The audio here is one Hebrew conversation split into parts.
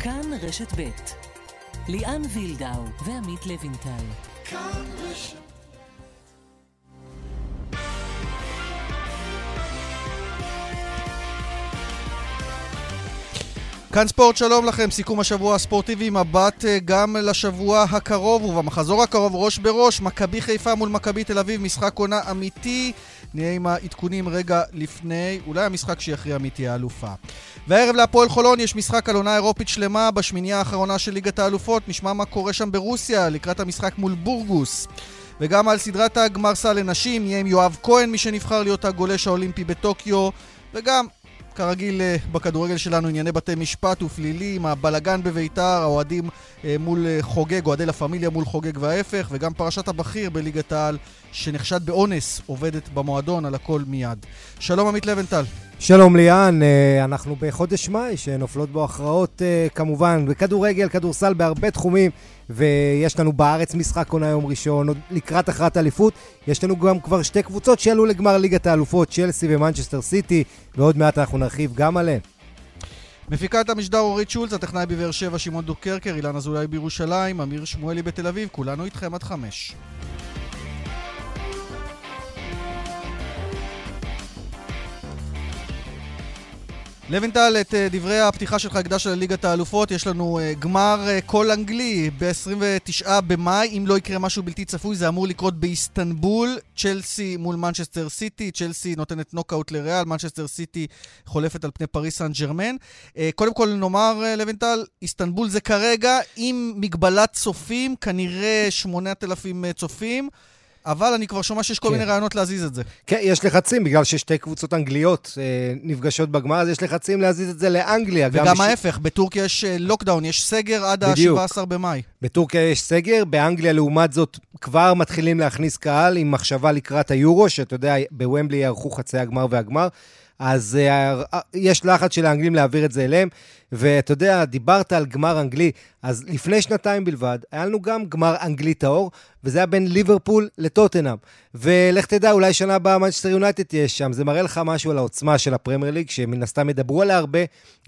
כאן רשת ב' ליאן וילדאו ועמית לוינטל. כאן ספורט, שלום לכם, סיכום השבוע הספורטיבי, מבט אה, גם לשבוע הקרוב, ובמחזור הקרוב ראש בראש, מכבי חיפה מול מכבי תל אביב, משחק עונה אמיתי, נהיה עם העדכונים רגע לפני, אולי המשחק שיכריע מי תהיה האלופה. והערב להפועל חולון יש משחק על עונה אירופית שלמה בשמינייה האחרונה של ליגת האלופות, נשמע מה קורה שם ברוסיה לקראת המשחק מול בורגוס. וגם על סדרת הגמר סל לנשים, נהיה עם יואב כהן, מי שנבחר להיות הגולש האולימפי בטוקיו, וגם כרגיל אה, בכדורגל שלנו ענייני בתי משפט ופלילים, הבלגן בביתר, האוהדים אה, מול אה, חוגג, אוהדי לה פמיליה מול חוגג וההפך, וגם פרשת הבכיר בליגת העל שנחשד באונס עובדת במועדון, על הכל מיד. שלום עמית לוינטל. שלום ליאן, אנחנו בחודש מאי שנופלות בו הכרעות כמובן בכדורגל, כדורסל, בהרבה תחומים. ויש לנו בארץ משחק עונה יום ראשון, עוד לקראת הכרעת אליפות. יש לנו גם כבר שתי קבוצות שעלו לגמר ליגת האלופות, צ'לסי ומנצ'סטר סיטי, ועוד מעט אנחנו נרחיב גם עליהן. מפיקת המשדר אורית שולץ, הטכנאי בבאר שבע שמעון דוקרקר, אילן אזולאי בירושלים, אמיר שמואלי בתל אביב, כולנו איתכם עד חמש. לוינטל, את אה, דברי הפתיחה שלך תקדיש לליגת האלופות. יש לנו אה, גמר אה, כל אנגלי ב-29 במאי. אם לא יקרה משהו בלתי צפוי, זה אמור לקרות באיסטנבול. צ'לסי מול מנצ'סטר סיטי. צ'לסי נותנת נוקאוט לריאל, מנצ'סטר סיטי חולפת על פני פריס סן ג'רמן. קודם כל נאמר, לוינטל, איסטנבול זה כרגע עם מגבלת צופים, כנראה 8,000 צופים. אבל אני כבר שומע שיש כל כן. מיני רעיונות להזיז את זה. כן, יש לחצים, בגלל ששתי קבוצות אנגליות אה, נפגשות בגמר, אז יש לחצים להזיז את זה לאנגליה. וגם. ההפך, בטורקיה יש אה, לוקדאון, יש סגר עד ה-17 במאי. בטורקיה יש סגר, באנגליה, לעומת זאת, כבר מתחילים להכניס קהל עם מחשבה לקראת היורו, שאתה יודע, בוומבלי יערכו חצי הגמר והגמר. אז uh, יש לחץ של האנגלים להעביר את זה אליהם. ואתה יודע, דיברת על גמר אנגלי, אז לפני שנתיים בלבד, היה לנו גם גמר אנגלי טהור, וזה היה בין ליברפול לטוטנאם. ולך תדע, אולי שנה הבאה מנצ'סטר יונייטד תהיה שם. זה מראה לך משהו על העוצמה של הפרמייר ליג, שמן הסתם ידברו עליה הרבה.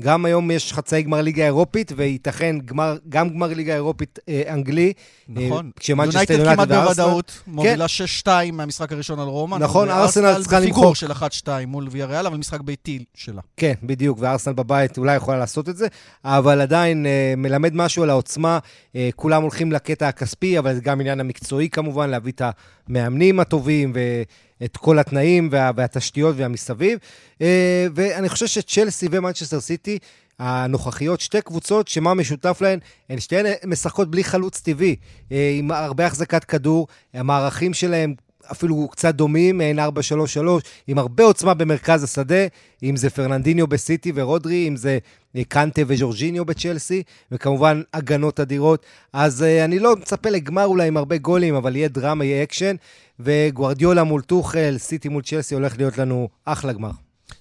גם היום יש חצאי גמר ליגה אירופית, וייתכן גמר, גם גמר ליגה אירופית אה, אנגלי. נכון. אה, יונייטד כמעט בוודאות, מובילה כן. 6-2 מהמשחק הראשון על רומא. נכון, ארסנל צריכה למחוק. של 1-2 מול ויה ריאל, אבל משחק ביתי שלה. כן, בדיוק, וארסנל בבית אולי יכולה לעשות את זה, אבל עדיין אה, מלמד משהו על העוצמה. אה, כולם הולכים לקטע הכספי, אבל זה גם עניין המקצועי כמובן, להביא את המאמנים הטובים ואת כל התנאים וה, והתשתיות והמסביב. אה, ואני חושב שצ'לסי ומנצ'סטר סיטי, הנוכחיות, שתי קבוצות שמה משותף להן, הן שתיהן משחקות בלי חלוץ טבעי, עם הרבה החזקת כדור, המערכים שלהם אפילו קצת דומים, מעין 4-3-3, עם הרבה עוצמה במרכז השדה, אם זה פרננדיניו בסיטי ורודרי, אם זה קנטה וג'ורג'יניו בצ'לסי, וכמובן הגנות אדירות. אז uh, אני לא מצפה לגמר אולי עם הרבה גולים, אבל יהיה דרמה, יהיה אקשן, וגוארדיולה מול טוחל, סיטי מול צ'לסי, הולך להיות לנו אחלה גמר.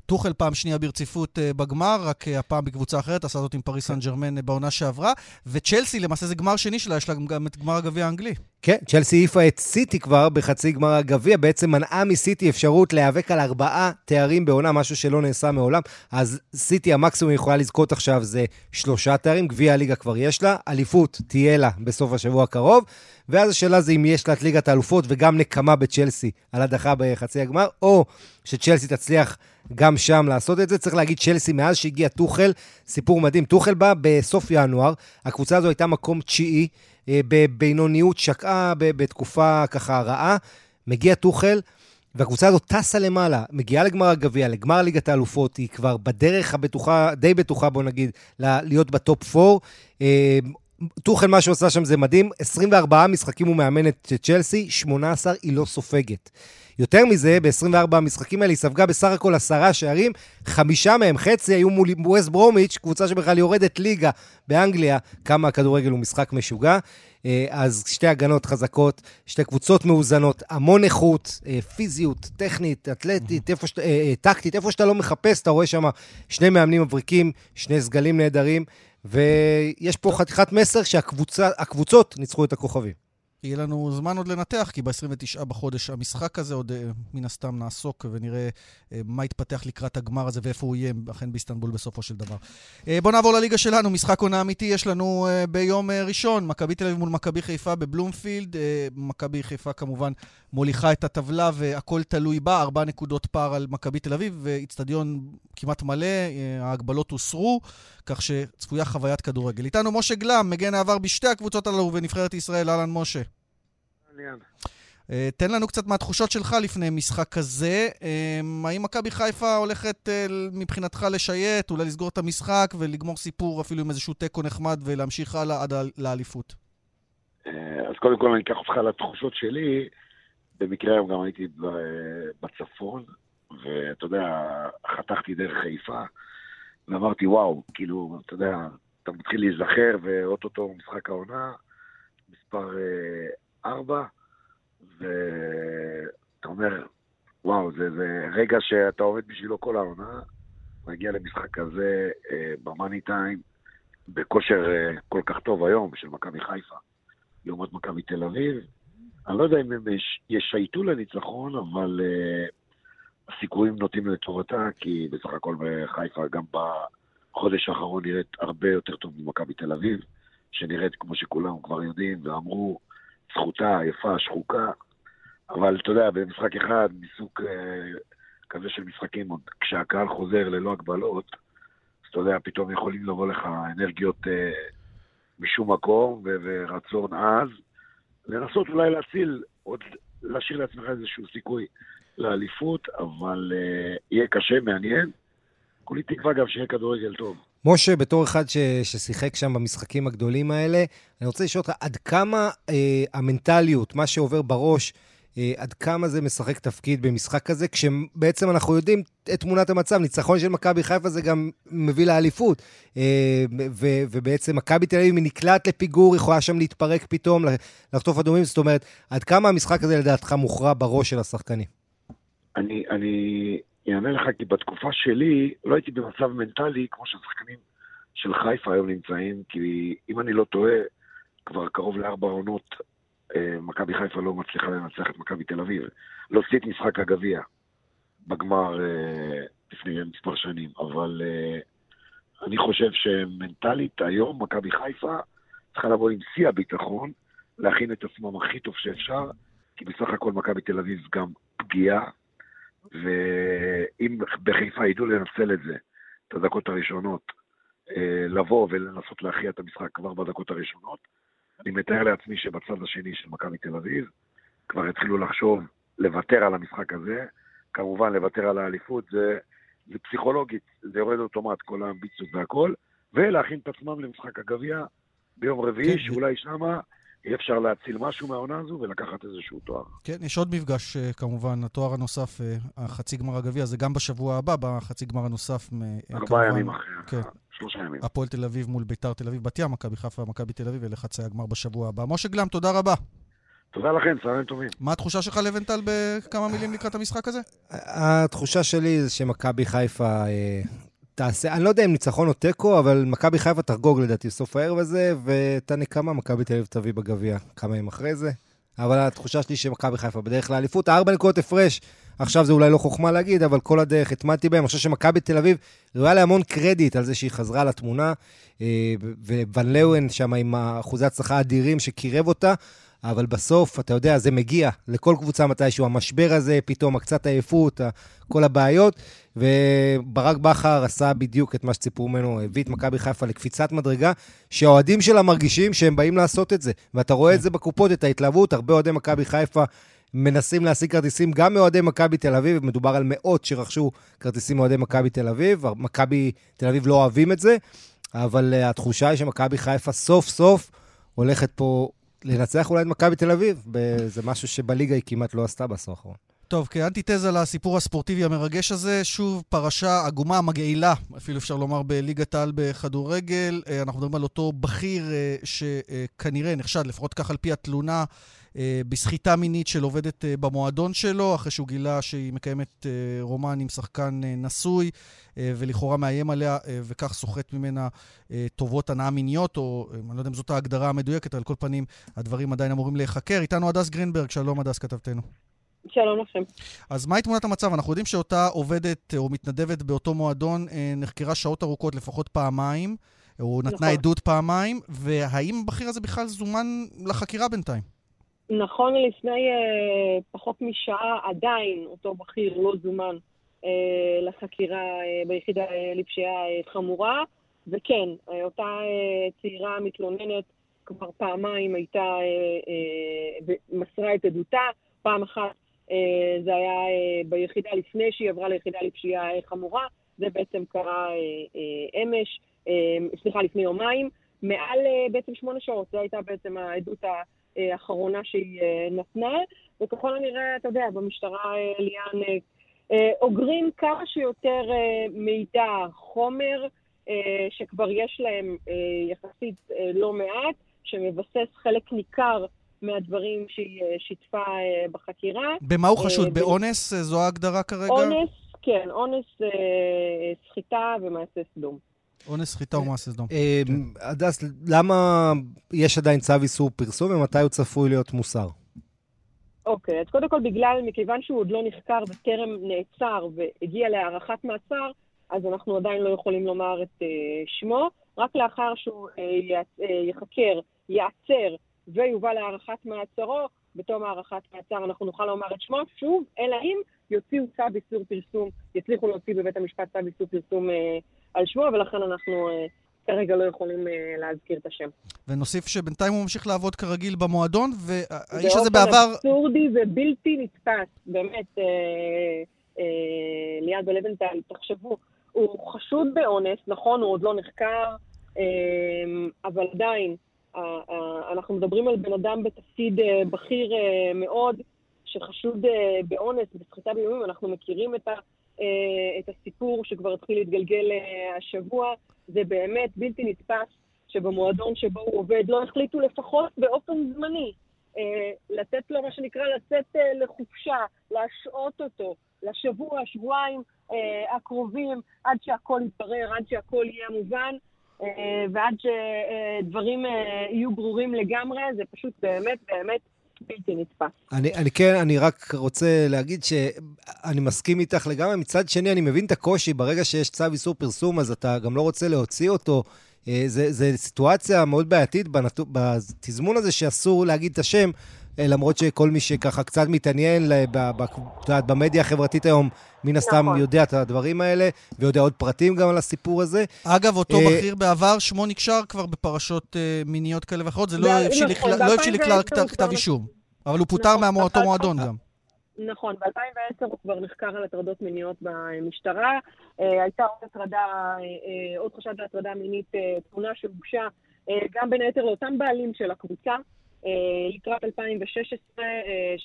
טוחל פעם שנייה ברציפות uh, בגמר, רק uh, הפעם בקבוצה אחרת, עשה זאת עם פריס סן ג'רמן uh, בעונה שעברה. וצ'לסי, למעשה זה גמר שני שלה, יש לה גם את גמר הגביע האנגלי. כן, צ'לסי העיפה את סיטי כבר בחצי גמר הגביע, בעצם מנעה מסיטי אפשרות להיאבק על ארבעה תארים בעונה, משהו שלא נעשה מעולם. אז סיטי, המקסימום יכולה לזכות עכשיו זה שלושה תארים, גביע הליגה כבר יש לה, אליפות תהיה לה בסוף השבוע הקרוב, ואז השאלה זה אם יש לה את ליגת האלופות וגם נקמה בצ'לסי על הדחה בחצי הגמר, או שצ'לסי תצליח גם שם לעשות את זה. צריך להגיד, צ'לסי, מאז שהגיע טוחל, סיפור מדהים. טוחל בא בסוף ינואר, הקבוצה הזו הייתה מקום תשיעי, אה, בבינוניות שקעה בתקופה ככה רעה. מגיע טוחל, והקבוצה הזאת טסה למעלה, מגיעה לגמר הגביע, לגמר ליגת האלופות, היא כבר בדרך הבטוחה, די בטוחה, בוא נגיד, להיות בטופ 4. טוחל, מה שהוא עשה שם זה מדהים, 24 משחקים הוא מאמן את צ'לסי, 18 היא לא סופגת. יותר מזה, ב-24 המשחקים האלה היא ספגה בסך הכל עשרה שערים, חמישה מהם, חצי, היו מול ווסט ברומיץ', קבוצה שבכלל יורדת ליגה באנגליה, כמה הכדורגל הוא משחק משוגע. אה, אז שתי הגנות חזקות, שתי קבוצות מאוזנות, המון איכות, אה, פיזיות, טכנית, אתלטית, איפה שת, אה, טקטית, איפה שאתה לא מחפש, אתה רואה שם שני מאמנים מבריקים, שני סגלים נהדרים, ויש פה חתיכת מסר שהקבוצות ניצחו את הכוכבים. יהיה לנו זמן עוד לנתח, כי ב-29 בחודש המשחק הזה עוד אה, מן הסתם נעסוק ונראה אה, מה יתפתח לקראת הגמר הזה ואיפה הוא יהיה, אכן באיסטנבול בסופו של דבר. אה, בואו נעבור לליגה שלנו, משחק עונה אמיתי יש לנו ביום ראשון, מכבי תל אביב מול מכבי חיפה בבלומפילד. מכבי חיפה כמובן מוליכה את הטבלה והכל תלוי בה, ארבע נקודות פער על מכבי תל אביב, ואיצטדיון כמעט מלא, ההגבלות הוסרו, כך שצפויה חוויית כדורגל. איתנו משה גלם, מגן העבר בשתי הקבוצות הללו ונבחרת ישראל, אהלן משה. עניין. אה, תן לנו קצת מהתחושות שלך לפני משחק כזה. אה, האם מכבי חיפה הולכת אה, מבחינתך לשם, אולי לסגור את המשחק ולגמור סיפור אפילו עם איזשהו תיקו נחמד ולהמשיך הלאה עד לאליפות? אז קודם כל אני אקח אותך לתחושות שלי. במקרה היום גם הייתי בצפון, ואתה יודע, חתכתי דרך חיפה, ואמרתי, וואו, כאילו, אתה יודע, אתה מתחיל להיזכר, ואו-טו-טו משחק העונה, מספר ארבע, ואתה אומר, וואו, זה, זה רגע שאתה עובד בשבילו כל העונה, מגיע למשחק כזה אה, במאני טיים, בכושר אה, כל כך טוב היום של מכבי חיפה, לעומת מכבי תל אביב. אני לא יודע אם הם ישייטו לניצחון, אבל אה, הסיכויים נוטים לטובתה, כי בסך הכל בחיפה גם בחודש האחרון נראית הרבה יותר טוב ממכבי תל אביב, שנראית, כמו שכולם כבר יודעים ואמרו, זכותה, יפה, שחוקה, אבל אתה יודע, במשחק אחד, מסוג אה, כזה של משחקים, עוד כשהקהל חוזר ללא הגבלות, אז אתה יודע, פתאום יכולים לבוא לך אנרגיות אה, משום מקום ו- ורצון עז, לנסות אולי להציל, עוד להשאיר לעצמך איזשהו סיכוי לאליפות, אבל אה, יהיה קשה, מעניין. כולי תקווה גם שיהיה כדורגל טוב. משה, בתור אחד ש, ששיחק שם במשחקים הגדולים האלה, אני רוצה לשאול אותך, עד כמה אה, המנטליות, מה שעובר בראש, אה, עד כמה זה משחק תפקיד במשחק כזה, כשבעצם אנחנו יודעים את תמונת המצב, ניצחון של מכבי חיפה זה גם מביא לאליפות. אה, ו- ובעצם מכבי תל אביב, היא נקלעת לפיגור, יכולה שם להתפרק פתאום, לחטוף אדומים, זאת אומרת, עד כמה המשחק הזה לדעתך מוכרע בראש של השחקנים? אני, אני אענה לך, כי בתקופה שלי לא הייתי במצב מנטלי כמו שהשחקנים של חיפה היום נמצאים, כי אם אני לא טועה, כבר קרוב לארבע עונות אה, מכבי חיפה לא מצליחה לנצח את מכבי תל אביב. להוציא את משחק הגביע בגמר אה, לפני מספר שנים, אבל אה, אני חושב שמנטלית היום מכבי חיפה צריכה לבוא עם שיא הביטחון, להכין את עצמם הכי טוב שאפשר, כי בסך הכל מכבי תל אביב גם פגיעה, ואם בחיפה ידעו לנצל את זה, את הדקות הראשונות, אה, לבוא ולנסות להכריע את המשחק כבר בדקות הראשונות, אני מתאר לעצמי שבצד השני של מכבי תל אביב כבר התחילו לחשוב לוותר על המשחק הזה. כמובן, לוותר על האליפות זה, זה פסיכולוגית, זה יורד אוטומט, כל האמביציות והכל, ולהכין את עצמם למשחק הגביע ביום רביעי, כן. שאולי שמה יהיה אפשר להציל משהו מהעונה הזו ולקחת איזשהו תואר. כן, יש עוד מפגש אה, כמובן, התואר הנוסף, אה, החצי גמר הגביע, זה גם בשבוע הבא, בחצי גמר הנוסף. אה, ארבעה ימים אחרי, כן. שלושה ימים. הפועל תל אביב מול ביתר תל אביב, בת ים, מכבי חיפה ומכבי תל אביב, ולחצי הגמר בשבוע הבא. משה גלם, תודה רבה. תודה לכם, צהריים טובים. מה התחושה שלך, לבנטל, בכמה מילים לקראת המשחק הזה? התחושה שלי זה שמכבי חיפה תעשה, אני לא יודע אם ניצחון או תיקו, אבל מכבי חיפה תחגוג לדעתי בסוף הערב הזה, ואת הנקמה מכבי תל אביב תביא בגביע כמה ימים אחרי זה. אבל התחושה שלי שמכבי חיפה בדרך לאליפות, ארבע נקודות הפרש, עכשיו זה אולי לא חוכמה להגיד, אבל כל הדרך התמדתי בהם. אני חושב שמכבי תל אביב ראויה להמון קרדיט על זה שהיא חזרה לתמונה, אה, וואן לאוון שם עם אחוזי הצלחה אדירים שקירב אותה. אבל בסוף, אתה יודע, זה מגיע לכל קבוצה מתישהו, המשבר הזה, פתאום, הקצת עייפות, כל הבעיות, וברק בכר עשה בדיוק את מה שציפו ממנו, הביא את מכבי חיפה לקפיצת מדרגה, שהאוהדים שלה מרגישים שהם באים לעשות את זה. ואתה רואה את זה בקופות, את ההתלהבות, הרבה אוהדי מכבי חיפה מנסים להשיג כרטיסים גם מאוהדי מכבי תל אביב, מדובר על מאות שרכשו כרטיסים מאוהדי מכבי תל אביב, מכבי תל אביב לא אוהבים את זה, אבל uh, התחושה היא שמכבי חיפה סוף סוף הולכת פה לנצח אולי את מכבי תל אביב, זה משהו שבליגה היא כמעט לא עשתה בעשור האחרון. טוב, כאנטיתזה לסיפור הספורטיבי המרגש הזה, שוב פרשה עגומה, מגעילה, אפילו אפשר לומר בליגת העל בכדורגל. אה, אנחנו מדברים על אותו בכיר אה, שכנראה נחשד, לפחות כך על פי התלונה, בסחיטה מינית של עובדת במועדון שלו, אחרי שהוא גילה שהיא מקיימת רומן עם שחקן נשוי, ולכאורה מאיים עליה, וכך סוחט ממנה טובות הנאה מיניות, או אני לא יודע אם זאת ההגדרה המדויקת, על כל פנים הדברים עדיין אמורים להיחקר. איתנו הדס גרינברג, שלום הדס כתבתנו. שלום לכם. אז מהי תמונת המצב? אנחנו יודעים שאותה עובדת או מתנדבת באותו מועדון נחקרה שעות ארוכות, לפחות פעמיים. הוא נתנה נכון. עדות פעמיים, והאם הבכיר הזה בכלל זומן לחקירה בינתיים? נכון, לפני אה, פחות משעה עדיין אותו בכיר לא זומן אה, לחקירה אה, ביחידה אה, לפשיעה אה, חמורה, וכן, אה, אותה אה, צעירה מתלוננת כבר פעמיים הייתה, אה, אה, מסרה את עדותה, פעם אחת אה, זה היה אה, ביחידה לפני שהיא עברה ליחידה לפשיעה אה, חמורה, זה בעצם קרה אה, אה, אמש. אמ, סליחה, לפני יומיים, מעל אה, בעצם שמונה שעות. זו הייתה בעצם העדות האחרונה שהיא אה, נתנה, וככל הנראה, אתה יודע, במשטרה, אה, ליאן, אוגרים כמה שיותר מידע, חומר, שכבר יש להם יחסית לא מעט, שמבסס חלק ניכר מהדברים שהיא שיתפה בחקירה. במה הוא חשוד? באונס? זו ההגדרה כרגע? אונס, כן, אונס, סחיטה ומעשה סדום. אונס, סחיטה ומעשה סדום. אה. הדס, למה יש עדיין צו איסור פרסום ומתי הוא צפוי להיות מוסר? אוקיי, אז קודם כל בגלל, מכיוון שהוא עוד לא נחקר וטרם נעצר והגיע להארכת מעצר, אז אנחנו עדיין לא יכולים לומר את uh, שמו. רק לאחר שהוא uh, ייחקר, ייעצר ויובא להארכת מעצרו, בתום הארכת מעצר אנחנו נוכל לומר את שמו, שוב, אלא אם יוציאו צו איסור פרסום, יצליחו להוציא בבית המשפט צו איסור פרסום uh, על שמו, ולכן אנחנו uh, כרגע לא יכולים uh, להזכיר את השם. ונוסיף שבינתיים הוא ממשיך לעבוד כרגיל במועדון, והאיש הזה בעבר... זה אופן אבסורדי ובלתי נתפס, באמת, uh, uh, ליעד ולבנטל, תחשבו, הוא חשוד באונס, נכון, הוא עוד לא נחקר, uh, אבל עדיין, uh, uh, אנחנו מדברים על בן אדם בתפקיד uh, בכיר uh, מאוד, שחשוד uh, באונס, בסחיטה באיומים, אנחנו מכירים את ה... אה, את הסיפור שכבר התחיל להתגלגל אה, השבוע. זה באמת בלתי נתפס שבמועדון שבו הוא עובד לא החליטו לפחות באופן זמני אה, לתת לו מה שנקרא לצאת לחופשה, להשעות אותו לשבוע, שבועיים הקרובים, עד שהכל יתברר, עד שהכל יהיה מובן. ועד שדברים יהיו ברורים לגמרי, זה פשוט באמת באמת בלתי נתפס. אני, אני כן, אני רק רוצה להגיד שאני מסכים איתך לגמרי. מצד שני, אני מבין את הקושי, ברגע שיש צו איסור פרסום, אז אתה גם לא רוצה להוציא אותו. אה, זה, זה סיטואציה מאוד בעייתית בנת... בתזמון הזה שאסור להגיד את השם, אה, למרות שכל מי שככה קצת מתעניין ב, ב, ב, במדיה החברתית היום, מן הסתם נכון. יודע את הדברים האלה, ויודע עוד פרטים גם על הסיפור הזה. אגב, אותו אה, בכיר בעבר, שמו נקשר כבר בפרשות מיניות כאלה ואחרות, זה לא הבשיל נכון, לכלל כתב אישום. אבל הוא פוטר נכון, מאותו מועדון גם. נכון, ב-2010 הוא כבר נחקר על הטרדות מיניות במשטרה. אה, הייתה עוד הטרדה, אה, עוד חשד להטרדה מינית, אה, תמונה שהוגשה גם בין היתר לאותם בעלים של הקבוצה. לקראת 2016,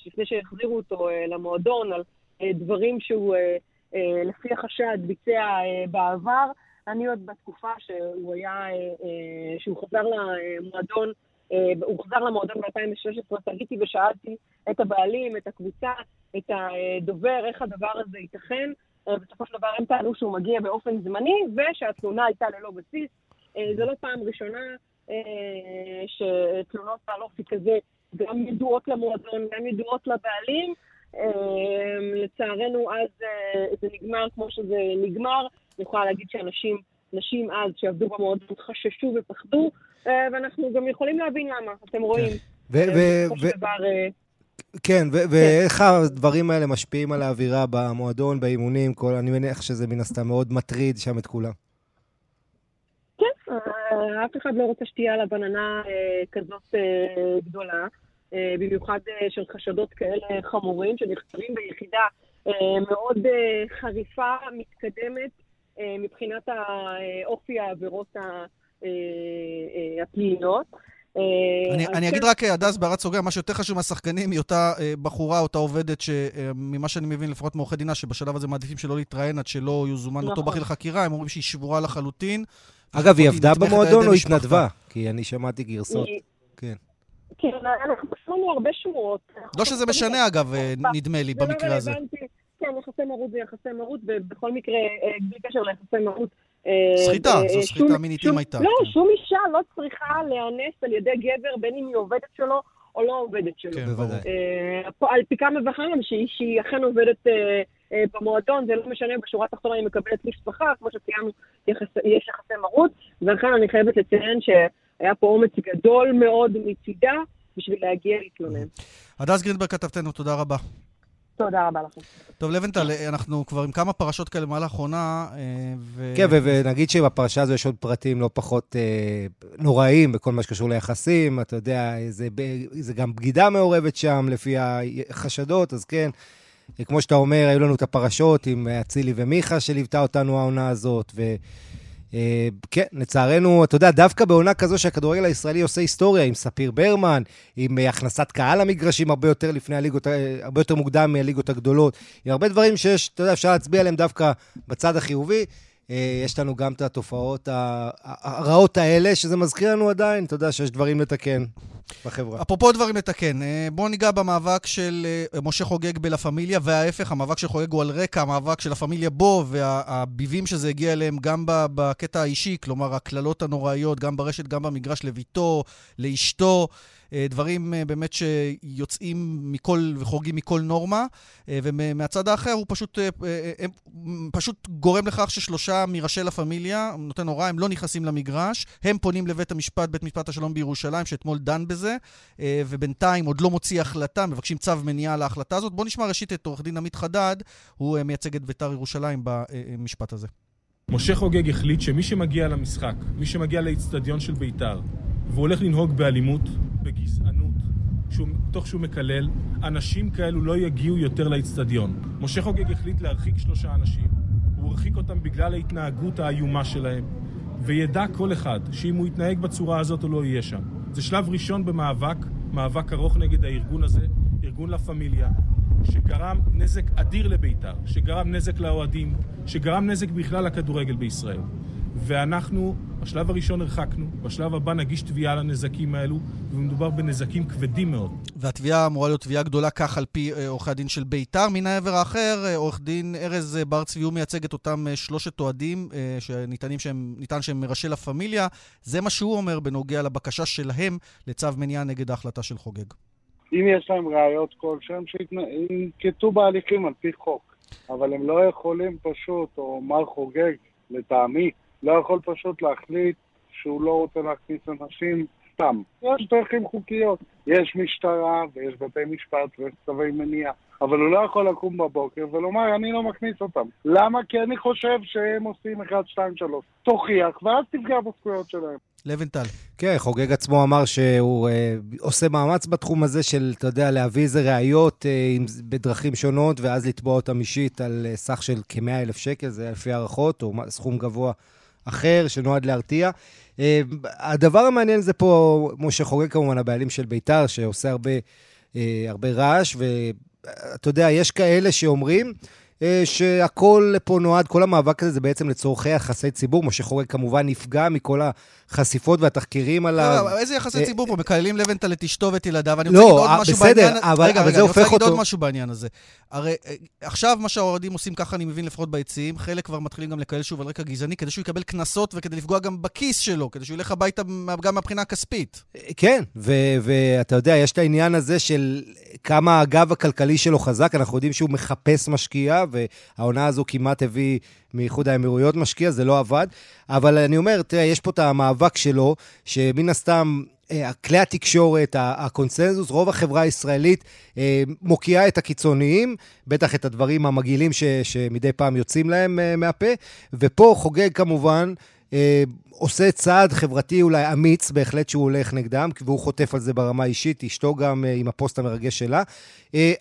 לפני שהחזירו אותו למועדון, על דברים שהוא, לפי החשד, ביצע בעבר. אני עוד בתקופה שהוא היה, שהוא חזר למועדון אה, הוא חזר למועדון ב-2016, פניתי ושאלתי את הבעלים, את הקבוצה, את הדובר, איך הדבר הזה ייתכן. אה, בסופו של דבר הם טענו שהוא מגיע באופן זמני, ושהתלונה הייתה ללא בסיס. אה, זו לא פעם ראשונה שתלונות על אופי כזה גם ידועות למועדון, גם ידועות לבעלים. לצערנו אז זה נגמר כמו שזה נגמר. אני יכולה להגיד שאנשים, נשים אז שעבדו במועדון חששו ופחדו, אה, ואנחנו גם יכולים להבין למה, אתם רואים. כן, אה, אה, כן ואיך הדברים האלה משפיעים על האווירה במועדון, באימונים, אני מניח שזה מן הסתם מאוד מטריד שם את כולם. כן, אף אחד לא רוצה שתהיה עליו עננה כזאת גדולה, במיוחד של חשדות כאלה חמורים, שנחקרים ביחידה מאוד חריפה, מתקדמת, מבחינת אופי העבירות. אה, אה, הפליליות. אני, אני אגיד. רק, הדס, בהערת סוגר, מה שיותר חשוב מהשחקנים היא אותה בחורה, אותה עובדת, שממה שאני מבין, לפחות מעורכי דינה, שבשלב הזה מעדיפים שלא להתראיין עד שלא יוזומן נכון. אותו בכיר לחקירה, הם אומרים שהיא שבורה לחלוטין. אגב, היא עבדה במועדון או התנדבה? כי אני שמעתי גרסות. היא... כן. כן, אנחנו שמענו הרבה שמועות. לא שזה משנה, אגב, נדמה לי, במקרה הזה. כן, יחסי מרות זה יחסי מרות, ובכל מקרה, בלי קשר ליחסי מרות. סחיטה, זו סחיטה מינית אם הייתה. לא, שום אישה לא צריכה להיאנס על ידי גבר, בין אם היא עובדת שלו או לא עובדת שלו. כן, בוודאי. על פי כמה וכמה שהיא אכן עובדת במועדון, זה לא משנה, בשורה התחתונה היא מקבלת שכר, כמו שציינו, יש יחסי מרות, ולכן אני חייבת לציין שהיה פה אומץ גדול מאוד מצידה בשביל להגיע להתלונן. הדס גרינברג כתבתנו, תודה רבה. תודה רבה לכם. טוב, לבנטל, אנחנו כבר עם כמה פרשות כאלה במהלך האחרונה, ו... כן, ונגיד שבפרשה הזו יש עוד פרטים לא פחות אה, נוראים בכל מה שקשור ליחסים. אתה יודע, זה, זה גם בגידה מעורבת שם, לפי החשדות, אז כן. כמו שאתה אומר, היו לנו את הפרשות עם אצילי ומיכה שליוותה אותנו העונה הזאת, ו... אה, כן, לצערנו, אתה יודע, דווקא בעונה כזו שהכדורגל הישראלי עושה היסטוריה, עם ספיר ברמן, עם אה, הכנסת קהל למגרשים הרבה יותר לפני הליגות, אה, הרבה יותר מוקדם מהליגות הגדולות, עם הרבה דברים שיש, אתה יודע, אפשר להצביע עליהם דווקא בצד החיובי. יש לנו גם את התופעות הרעות האלה, שזה מזכיר לנו עדיין, אתה יודע, שיש דברים לתקן. בחברה. אפרופו דברים לתקן, בואו ניגע במאבק של משה חוגג בלה פמיליה, וההפך, המאבק של חוגג הוא על רקע המאבק של הפמיליה בו, והביבים שזה הגיע אליהם גם בקטע האישי, כלומר, הקללות הנוראיות, גם ברשת, גם במגרש, לביתו, לאשתו. אה, דברים אה, באמת שיוצאים מכל וחורגים מכל נורמה, אה, ומהצד האחר הוא פשוט, פשוט גורם לכך ששלושה מראשי לה פמיליה, נותן הוראה, הם לא נכנסים למגרש, הם פונים לבית המשפט, בית משפט השלום בירושלים, שאתמול דן בזה, ובינתיים עוד לא מוציא החלטה, מבקשים צו מניעה להחלטה הזאת. בואו נשמע ראשית את עורך דין עמית חדד, הוא מייצג את בית"ר ירושלים במשפט הזה. משה חוגג החליט שמי שמגיע למשחק, מי שמגיע לאיצטדיון של בית"ר, והוא הולך לנהוג באלימות, בגזענות, שהוא, תוך שהוא מקלל, אנשים כאלו לא יגיעו יותר לאיצטדיון. משה חוגג החליט להרחיק שלושה אנשים, הוא הרחיק אותם בגלל ההתנהגות האיומה שלהם, וידע כל אחד שאם הוא יתנהג בצורה הזאת הוא לא יהיה שם. זה שלב ראשון במאבק, מאבק ארוך נגד הארגון הזה, ארגון לה פמיליה, שגרם נזק אדיר לבית"ר, שגרם נזק לאוהדים, שגרם נזק בכלל לכדורגל בישראל. ואנחנו, בשלב הראשון הרחקנו, בשלב הבא נגיש תביעה על הנזקים האלו, ומדובר בנזקים כבדים מאוד. והתביעה אמורה להיות תביעה גדולה כך על פי אה, עורכי הדין של בית"ר. מן העבר האחר, אה, עורך דין ארז בר צבי, הוא מייצג את אותם אה, שלושת אוהדים שניתנים שהם, ניתן שהם מראשי לה פמיליה. זה מה שהוא אומר בנוגע לבקשה שלהם לצו מניעה נגד ההחלטה של חוגג. אם יש להם ראיות כלשהם, שינקטו בהליכים על פי חוק. אבל הם לא יכולים פשוט, או מר חוגג, לטעמי, לא יכול פשוט להחליט שהוא לא רוצה להכניס אנשים סתם. יש דרכים חוקיות. יש משטרה ויש בתי משפט ויש צווי מניעה. אבל הוא לא יכול לקום בבוקר ולומר, אני לא מכניס אותם. למה? כי אני חושב שהם עושים 1, 2, 3. תוכיח, ואז תפגע בזכויות שלהם. לבנטל. כן, חוגג עצמו אמר שהוא אה, עושה מאמץ בתחום הזה של, אתה יודע, להביא איזה ראיות אה, בדרכים שונות, ואז לתבוע אותם אישית על אה, סך של כ-100 אלף שקל, זה לפי הערכות, או סכום גבוה אחר שנועד להרתיע. אה, הדבר המעניין זה פה, משה חוגג כמובן, הבעלים של בית"ר, שעושה הרבה, אה, הרבה רעש, ואתה יודע, יש כאלה שאומרים... אה, שהכל פה נועד, כל המאבק הזה זה בעצם לצורכי יחסי ציבור. משה חורג כמובן נפגע מכל החשיפות והתחקירים עליו. לא, איזה יחסי אה, ציבור פה? מקללים לבנטל את אשתו ואת ילדיו. אני רוצה להגיד עוד משהו בעניין... לא, בסדר, אבל זה הופך אותו... רגע, אני רוצה להגיד עוד משהו בעניין הזה. הרי אה, עכשיו מה שהאוהדים עושים, ככה אני מבין לפחות ביציעים, חלק כבר מתחילים גם לקלל שוב על רקע גזעני, כדי שהוא יקבל קנסות וכדי לפגוע גם בכיס שלו, כדי שהוא ילך הביתה גם מהבחינה הכספית. כן, ואתה יודע, יש את העניין הזה של כמה הגב הכלכלי שלו חזק, אנחנו יודעים שהוא מחפש משקיע, והעונה הזו כמעט הביא מאיחוד האמירויות משקיע, זה לא עבד. אבל אני אומר, תראה, יש פה את המאבק שלו, שמן הסתם... אה, כלי התקשורת, הקונסנזוס, רוב החברה הישראלית אה, מוקיעה את הקיצוניים, בטח את הדברים המגעילים שמדי פעם יוצאים להם אה, מהפה, ופה חוגג כמובן עושה צעד חברתי אולי אמיץ, בהחלט שהוא הולך נגדם, והוא חוטף על זה ברמה האישית, אשתו גם עם הפוסט המרגש שלה.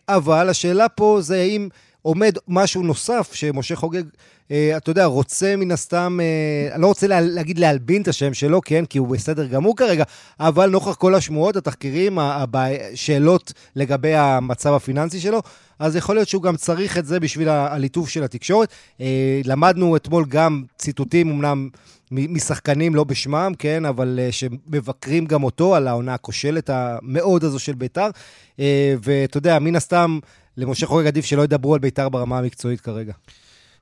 אבל השאלה פה זה האם עומד משהו נוסף שמשה חוגג, אה, אתה יודע, רוצה מן הסתם, אה, אני לא רוצה לה, להגיד להלבין את השם שלו, כן, כי הוא בסדר גמור כרגע, אבל נוכח כל השמועות, התחקירים, השאלות לגבי המצב הפיננסי שלו, אז יכול להיות שהוא גם צריך את זה בשביל הליטוף של התקשורת. אה, למדנו אתמול גם ציטוטים, אמנם משחקנים, לא בשמם, כן, אבל uh, שמבקרים גם אותו על העונה הכושלת המאוד הזו של ביתר. Uh, ואתה יודע, מן הסתם, למשה חוגג עדיף שלא ידברו על ביתר ברמה המקצועית כרגע.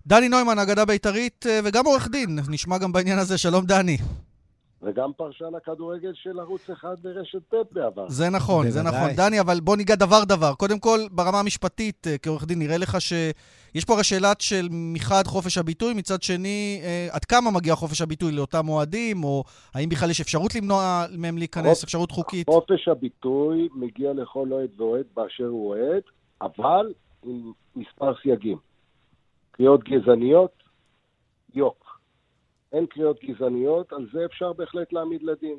דני נוימן, אגדה בית"רית, uh, וגם עורך דין, נשמע גם בעניין הזה. שלום, דני. וגם פרשן הכדורגל של ערוץ אחד ברשת ב' בעבר. זה נכון, זה נכון. דני, אבל בוא ניגע דבר דבר. קודם כל, ברמה המשפטית, אה, כעורך דין, נראה לך שיש פה הרי שאלת של מחד חופש הביטוי, מצד שני, אה, עד כמה מגיע חופש הביטוי לאותם אוהדים, או האם בכלל יש אפשרות למנוע מהם להיכנס, אפשרות חוקית? חופש הביטוי מגיע לכל אוהד ואוהד באשר הוא אוהד, אבל עם מספר סייגים. קריאות גזעניות, יוק. אין קריאות גזעניות, על זה אפשר בהחלט להעמיד לדין.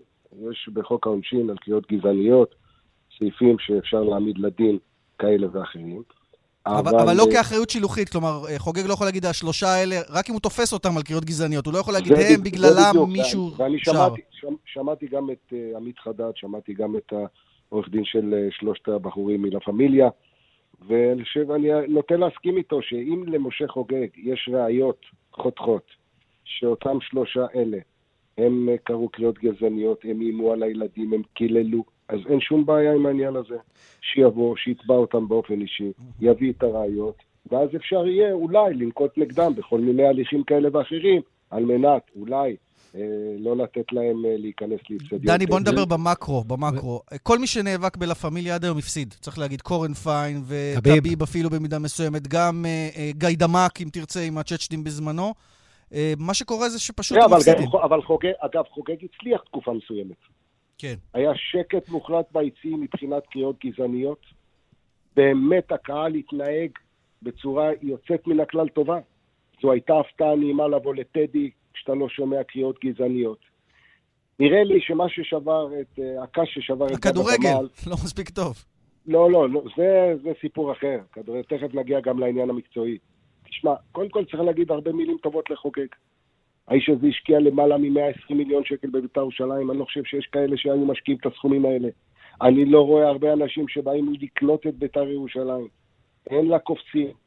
יש בחוק העונשין על קריאות גזעניות סעיפים שאפשר להעמיד לדין כאלה ואחרים. אבל, אבל, אבל לא כאחריות שילוחית, כלומר, אה, חוגג לא יכול להגיד השלושה האלה, רק אם הוא תופס אותם על קריאות גזעניות, הוא לא יכול להגיד הם, בגללם מישהו שר. ואני שמעתי, שמע, שמעתי גם את עמית חדד, שמעתי גם את העורך דין של שלושת הבחורים מלה פמיליה, ואני חושב, אני נוטה להסכים איתו שאם למשה חוגג יש ראיות חותכות, שאותם שלושה אלה, הם אה, קראו קריאות גזעניות, הם איימו על הילדים, הם קיללו, אז אין שום בעיה עם העניין הזה. שיבוא, שיתבע אותם באופן אישי, יביא את הראיות, ואז אפשר יהיה אולי לנקוט נגדם בכל מיני הליכים כאלה ואחרים, על מנת אולי לא לתת להם אה, להיכנס לאיצטדיון. דני, בוא נדבר במקרו, במקרו. כל מי שנאבק בלה פמיליה עד היום הפסיד. צריך להגיד, קורן פיין וקביב אפילו במידה מסוימת, גם גיא דמק, אם תרצה, עם הצ'צ'דים בזמנו. אה, מה שקורה זה שפשוט הם מפסידים. אבל חוגג, אגב, חוגג הצליח תקופה מסוימת. כן. היה שקט מוחלט ביציעים מבחינת קריאות גזעניות. באמת הקהל התנהג בצורה יוצאת מן הכלל טובה. זו הייתה הפתעה נעימה לבוא לטדי כשאתה לא שומע קריאות גזעניות. נראה לי שמה ששבר את, אה, הקש ששבר את. הכדורגל, לא מספיק טוב. לא, לא, לא זה, זה סיפור אחר. כדורגל, תכף נגיע גם לעניין המקצועי. תשמע, קודם כל צריך להגיד הרבה מילים טובות לחוגג. האיש הזה השקיע למעלה מ-120 מיליון שקל בבית"ר ירושלים, אני לא חושב שיש כאלה שהיו משקיעים את הסכומים האלה. אני לא רואה הרבה אנשים שבאים לקלוט את בית"ר ירושלים. אין לה קופצים.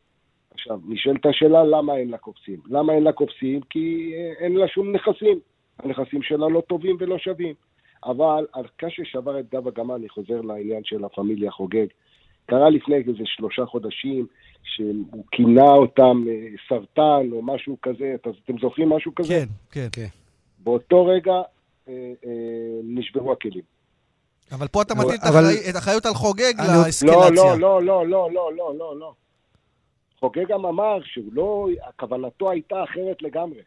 עכשיו, נשאלת השאלה למה אין לה קופצים. למה אין לה קופצים? כי אה, אין לה שום נכסים. הנכסים שלה לא טובים ולא שווים. אבל על קש ששבר את גב הגמל, אני חוזר לעניין של הפמיליה חוגג. קרה לפני איזה שלושה חודשים, שהוא כינה אותם אה, סרטן או משהו כזה, אתם זוכרים משהו כזה? כן, כן. כן. באותו רגע אה, אה, נשברו הכלים. אבל פה אתה מטיל אבל... את האחריות על חוגג לאסקלציה. לא, לא, לא, לא, לא, לא, לא, לא. חוגג גם אמר שהוא לא, כוונתו הייתה אחרת לגמרי.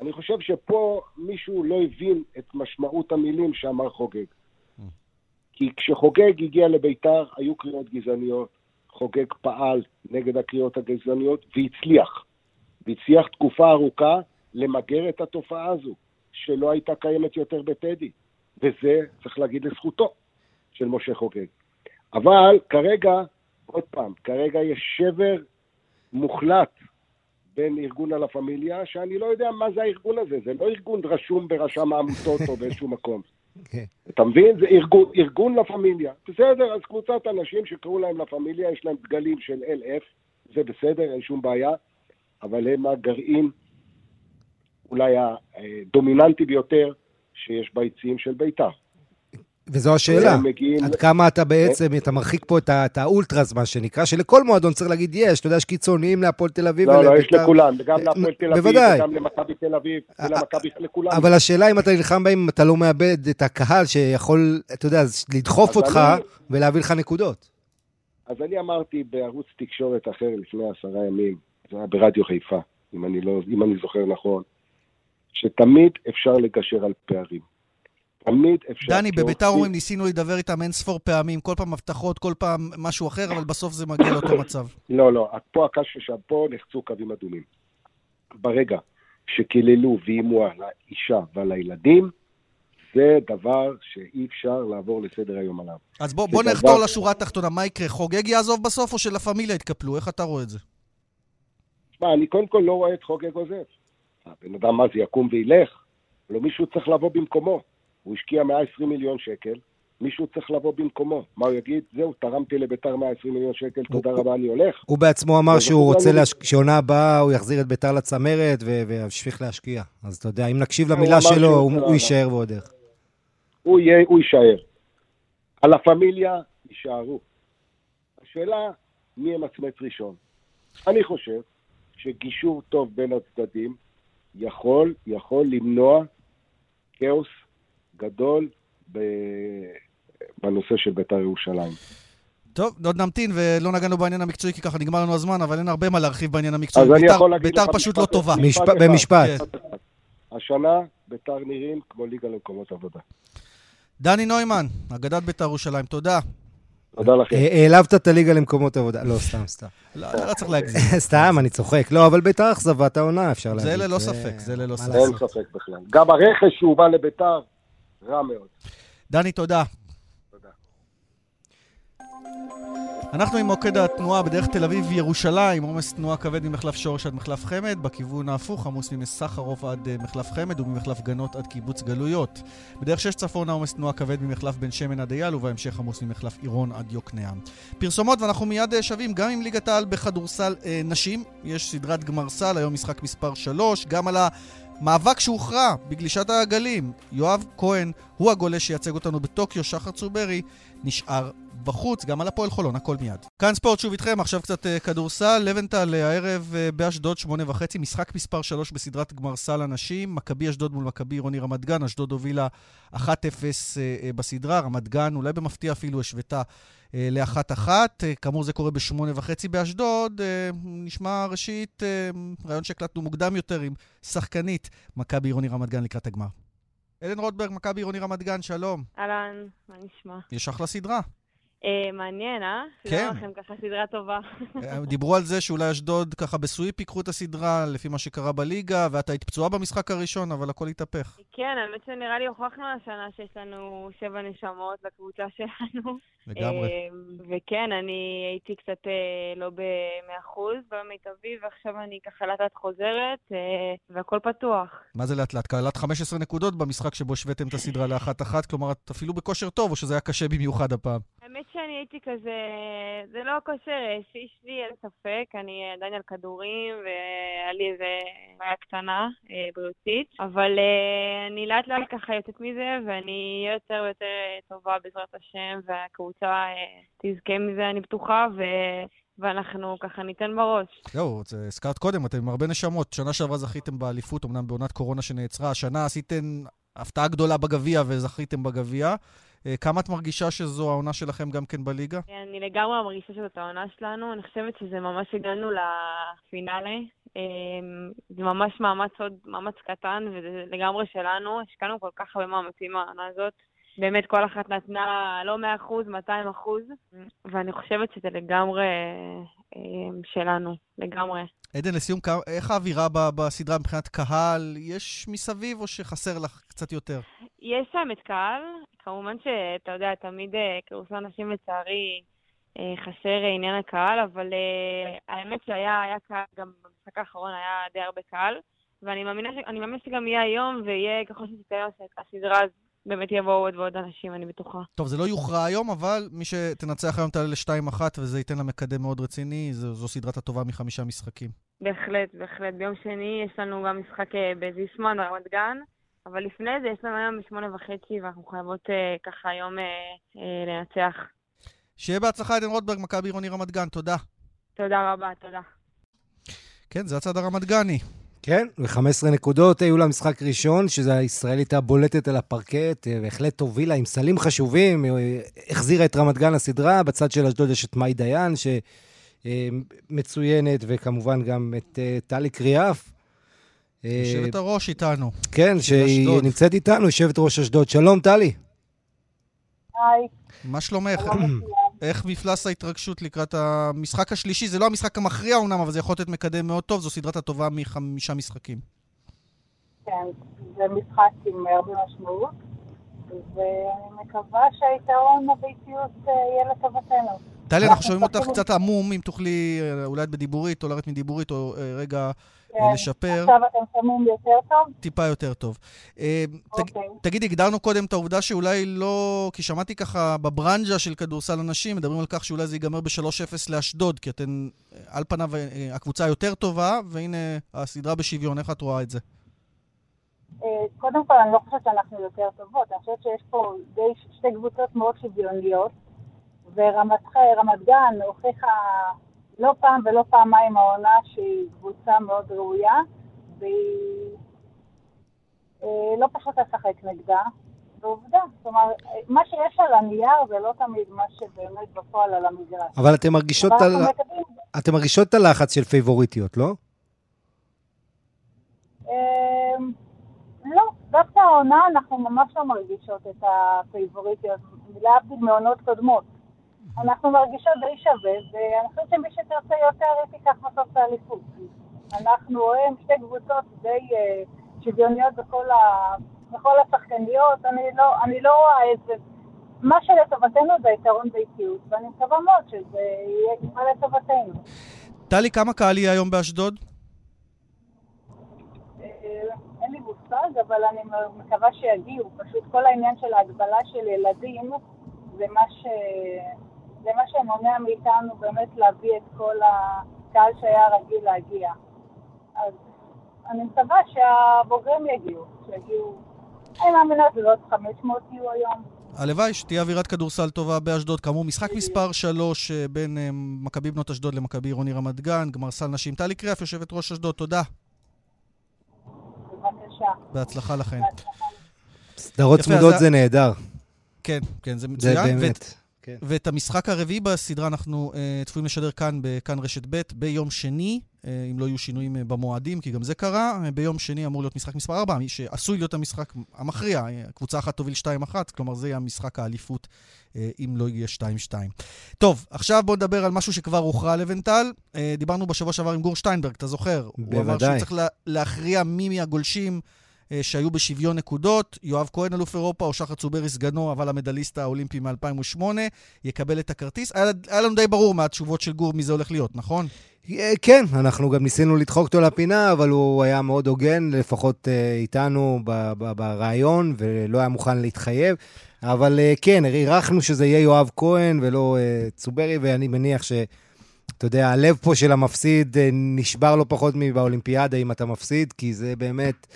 אני חושב שפה מישהו לא הבין את משמעות המילים שאמר חוגג. כי כשחוגג הגיע לביתר, היו קריאות גזעניות, חוגג פעל נגד הקריאות הגזעניות והצליח. והצליח תקופה ארוכה למגר את התופעה הזו, שלא הייתה קיימת יותר בטדי. וזה, צריך להגיד לזכותו, של משה חוגג. אבל כרגע, עוד פעם, כרגע יש שבר מוחלט בין ארגון הלה פמיליה, שאני לא יודע מה זה הארגון הזה, זה לא ארגון רשום ברשם העמותות או באיזשהו מקום. כן. אתה מבין? זה ארגון, ארגון לה פמיליה. בסדר, אז קבוצת אנשים שקראו להם לה פמיליה, יש להם דגלים של LF, זה בסדר, אין שום בעיה, אבל הם הגרעין אולי הדומיננטי ביותר שיש ביציעים של בית"ר. וזו השאלה, מגיעים... עד כמה אתה בעצם, אתה מרחיק פה את האולטרס, מה שנקרא, שלכל מועדון צריך להגיד יש, אתה יודע, יש קיצוניים להפועל תל אביב. לא, לא, יש לכולם, וגם להפועל תל אביב, וגם למכבי תל אביב, ולמכבי, לכולם. אבל השאלה אם אתה נלחם בהם, אתה לא מאבד את הקהל שיכול, אתה יודע, לדחוף אותך ולהביא לך נקודות. אז אני אמרתי בערוץ תקשורת אחר לפני עשרה ימים, זה היה ברדיו חיפה, אם אני, לא, אם אני זוכר נכון, שתמיד אפשר לגשר על פערים. תמיד אפשר... דני, בביתר אומרים, ניסינו לדבר איתם אין ספור פעמים, כל פעם הבטחות, כל פעם משהו אחר, אבל בסוף זה מגיע לאותו מצב. לא, לא, פה הקש ששם, פה נחצו קווים אדומים. ברגע שקיללו ואיימו על האישה ועל הילדים, זה דבר שאי אפשר לעבור לסדר היום עליו. אז בוא, בוא נחתור דבר... לשורה התחתונה, מה יקרה? חוגג יעזוב בסוף או של הפמיליה יתקפלו? איך אתה רואה את זה? תשמע, אני קודם כל לא רואה את חוגג עוזב. הבן אדם מה זה יקום וילך? לא מישהו צריך לבוא במקומו. הוא השקיע 120 מיליון שקל, מישהו צריך לבוא במקומו. מה הוא יגיד? זהו, תרמתי לביתר 120 מיליון שקל, תודה רבה, אני הולך. הוא בעצמו אמר שהוא רוצה, שעונה הבאה הוא יחזיר את ביתר לצמרת וימשיך להשקיע. אז אתה יודע, אם נקשיב למילה שלו, הוא יישאר ועוד איך. הוא יישאר. על הפמיליה יישארו. השאלה, מי ימצמץ ראשון. אני חושב שגישור טוב בין הצדדים יכול, יכול למנוע כאוס גדול בנושא של בית"ר ירושלים. טוב, עוד נמתין, ולא נגענו בעניין המקצועי, כי ככה נגמר לנו הזמן, אבל אין הרבה מה להרחיב בעניין המקצועי. אז ביתר, אני יכול להגיד לך... ביתר פשוט לא טובה. משפט, במשפט. כן. השנה ביתר נראים כמו ליגה למקומות עבודה. דני נוימן, אגדת ביתר ירושלים, תודה. תודה לכם. העלבת את הליגה למקומות עבודה. לא, סתם, סתם. לא, לא צריך להגזים. סתם, אני צוחק. לא, אבל ביתר אכזבת העונה, אפשר להגיד. זה ללא ספק, זה ללא ספק. אין ספק בכלל. גם הרכש שהוא בא לביתר, רע מאוד. דני, תודה. אנחנו עם מוקד התנועה בדרך תל אביב-ירושלים, עומס תנועה כבד ממחלף שורש עד מחלף חמד, בכיוון ההפוך עמוס ממסחרוף עד uh, מחלף חמד וממחלף גנות עד קיבוץ גלויות. בדרך שש צפונה עומס תנועה כבד ממחלף בן שמן עד אייל, ובהמשך עמוס ממחלף עירון עד יוקנעם. פרסומות, ואנחנו מיד uh, שווים גם עם ליגת העל בכדורסל uh, נשים. יש סדרת גמר סל, היום משחק מספר 3, גם על ה... מאבק שהוכרע בגלישת העגלים. יואב כהן הוא הגולה שייצג אותנו בטוקיו, שחר צוברי נשאר בחוץ, גם על הפועל חולון, הכל מיד. כאן ספורט שוב איתכם, עכשיו קצת uh, כדורסל. לבנטל uh, הערב uh, באשדוד, שמונה וחצי, משחק מספר 3 בסדרת גמר סל הנשים. מכבי אשדוד מול מכבי עירוני רמת גן, אשדוד הובילה 1-0 uh, בסדרה, רמת גן אולי במפתיע אפילו השוותה uh, לאחת-אחת. Uh, כאמור זה קורה בשמונה וחצי באשדוד. Uh, נשמע ראשית uh, רעיון שהקלטנו מוקדם יותר עם שחקנית מכבי עירוני רמת גן לקראת הגמר. אלן רוטברג, מכבי עירוני רמת גן, שלום. אהלן, מה נשמע? יש אחלה סדרה. אה, מעניין, אה? כן. סידר לכם ככה סדרה טובה. אה, דיברו על זה שאולי אשדוד ככה בסוויפ ייקחו את הסדרה, לפי מה שקרה בליגה, ואת היית פצועה במשחק הראשון, אבל הכל התהפך. כן, האמת שנראה לי הוכחנו השנה שיש לנו שבע נשמות לקבוצה שלנו. לגמרי. אה, וכן, אני הייתי קצת לא ב-100% במיטבי, ועכשיו אני ככה לאט לאט חוזרת, והכל פתוח. מה זה לאט לאט? קלט 15 נקודות במשחק שבו השוויתם את הסדרה לאחת-אחת, כלומר, את אפילו בכושר טוב, או שזה היה קשה במיוחד הפעם? האמת שאני הייתי כזה, זה לא כושר אישי שלי, אין ספק, אני עדיין על כדורים, והיה לי איזה בעיה קטנה, בריאותית, אבל אני לאט לאט ככה יוצאת מזה, ואני אהיה יותר ויותר טובה בעזרת השם, והקבוצה... הקבוצה אה, תזכה מזה, אני בטוחה, ו... ואנחנו ככה ניתן בראש. זהו, הזכרת קודם, אתם עם הרבה נשמות. שנה שעברה זכיתם באליפות, אמנם בעונת קורונה שנעצרה. השנה עשיתם הפתעה גדולה בגביע וזכיתם בגביע. אה, כמה את מרגישה שזו העונה שלכם גם כן בליגה? אני לגמרי מרגישה שזאת העונה שלנו. אני חושבת שזה ממש הגענו לפינאלה. אה, זה ממש מאמץ עוד מאמץ קטן, וזה לגמרי שלנו. השקענו כל כך הרבה מאמצים העונה הזאת. באמת כל אחת נתנה לא 100%, 200%, ואני חושבת שזה לגמרי אה, שלנו, לגמרי. עדן, לסיום, איך האווירה בסדרה מבחינת קהל? יש מסביב או שחסר לך קצת יותר? יש שם את קהל. כמובן שאתה יודע, תמיד אה, כרוסו אנשים לצערי אה, חסר עניין הקהל, אבל האמת שהיה קהל, גם במשחק האחרון היה די הרבה קהל, ואני מאמינה שגם יהיה היום, ויהיה ככל שתתקיים הסדרה, באמת יבואו עוד ועוד אנשים, אני בטוחה. טוב, זה לא יוכרע היום, אבל מי שתנצח היום תעלה ל-2-1, וזה ייתן לה מקדם מאוד רציני. זו, זו סדרת הטובה מחמישה משחקים. בהחלט, בהחלט. ביום שני יש לנו גם משחק אה, בזיסמן, ברמת גן, אבל לפני זה יש לנו היום בשמונה וחצי, ואנחנו חייבות אה, ככה היום אה, אה, לנצח. שיהיה בהצלחה, עדן רוטברג, מכבי עירוני רמת גן. תודה. תודה רבה, תודה. כן, זה הצד הרמת גני. כן, ו-15 נקודות היו לה משחק ראשון, שזו הישראלית הבולטת על הפרקט, בהחלט הובילה עם סלים חשובים, החזירה את רמת גן לסדרה, בצד של אשדוד יש את מאי דיין, שמצוינת, וכמובן גם את טלי קריאף. יושבת הראש איתנו. כן, שהיא. נמצאת איתנו, יושבת ראש אשדוד. שלום, טלי. היי. מה שלומך? איך מפלס ההתרגשות לקראת המשחק השלישי? זה לא המשחק המכריע אומנם, אבל זה יכול להיות מקדם מאוד טוב, זו סדרת הטובה מחמישה משחקים. כן, זה משחק עם הרבה משמעות, ואני מקווה שהיתרון הביתיות אה, יהיה לטובתנו. טלי, אנחנו שומעים אותך קצת עמום, אם תוכלי, אולי את בדיבורית, או לרדת מדיבורית, או רגע כן. לשפר. עכשיו אתם שומעים יותר טוב? טיפה יותר טוב. אה, אוקיי. תגידי, הגדרנו קודם את העובדה שאולי לא... כי שמעתי ככה בברנז'ה של כדורסל הנשים, מדברים על כך שאולי זה ייגמר ב-3-0 לאשדוד, כי אתן, על פניו, אה, הקבוצה היותר טובה, והנה הסדרה בשוויון, איך את רואה את זה? אה, קודם כל, אני לא חושבת שאנחנו יותר טובות. אני חושבת שיש פה שתי קבוצות מאוד שוויוניות, ורמת גן הוכיחה לא פעם ולא פעמיים העונה שהיא קבוצה מאוד ראויה, והיא אה, לא פשוט לשחק נגדה. ועובדה, זאת אומרת, מה שיש על הנייר זה לא תמיד מה שבאמת בפועל על המגרש. אבל אתן מרגישות, על... מקבלים... אתם מרגישות את הלחץ של פייבוריטיות, לא? אמ, לא, דווקא העונה אנחנו ממש לא מרגישות את הפייבוריטיות, להבדיל מעונות קודמות. אנחנו מרגישות די שווה, ואני חושבת שמי שתרצה יותר, היא תיקח בסוף את האליפות. אנחנו רואים שתי קבוצות די uh, שוויוניות בכל, ה... בכל השחקניות, אני לא, אני לא רואה את זה. מה שלטובתנו זה יתרון ביתיות, ואני מקווה מאוד שזה יהיה כבר לטובתנו. טלי, כמה קהל יהיה היום באשדוד? אה, אין לי מושג, אבל אני מקווה שיגיעו. פשוט כל העניין של ההגבלה של ילדים זה מה ש... זה מה שמונע מאיתנו באמת להביא את כל הקהל שהיה רגיל להגיע. אז אני מקווה שהבוגרים יגיעו, שיגיעו, אני מאמינה שזה עוד 500 יהיו היום. הלוואי שתהיה אווירת כדורסל טובה באשדוד. כאמור, משחק מספר 3 אה, בין אה, מכבי בנות אשדוד למכבי עירוני רמת גן, גמר סל נשים. טלי קריאף, יושבת ראש אשדוד, תודה. בבקשה. בהצלחה לכן. סדרות צמודות זה נהדר. כן, כן, זה מצוין. זה באמת. כן. ואת המשחק הרביעי בסדרה אנחנו uh, צפויים לשדר כאן, בכאן רשת ב', ביום שני, uh, אם לא יהיו שינויים uh, במועדים, כי גם זה קרה. Uh, ביום שני אמור להיות משחק מספר 4, שעשוי להיות המשחק המכריע. Uh, קבוצה אחת תוביל 2-1, כלומר זה יהיה המשחק האליפות, uh, אם לא יהיה 2-2. טוב, עכשיו בואו נדבר על משהו שכבר הוכרע לבנטל. Uh, דיברנו בשבוע שעבר עם גור שטיינברג, אתה זוכר? בוודאי. הוא אמר שהוא צריך לה, להכריע מי מהגולשים. אה, שהיו בשוויון נקודות. יואב כהן, אלוף אירופה, או שחר צוברי סגנו, אבל המדליסט האולימפי מ-2008, יקבל את הכרטיס. היה, היה לנו די ברור מהתשובות של גור מי זה הולך להיות, נכון? אה, כן, אנחנו גם ניסינו לדחוק אותו לפינה, אבל הוא היה מאוד הוגן, לפחות אה, איתנו ברעיון, ולא היה מוכן להתחייב. אבל כן, הערכנו שזה יהיה יואב כהן ולא צוברי, ואני מניח ש... אתה יודע, הלב פה של המפסיד נשבר לא פחות מבאולימפיאדה אם אתה מפסיד, כי זה באמת...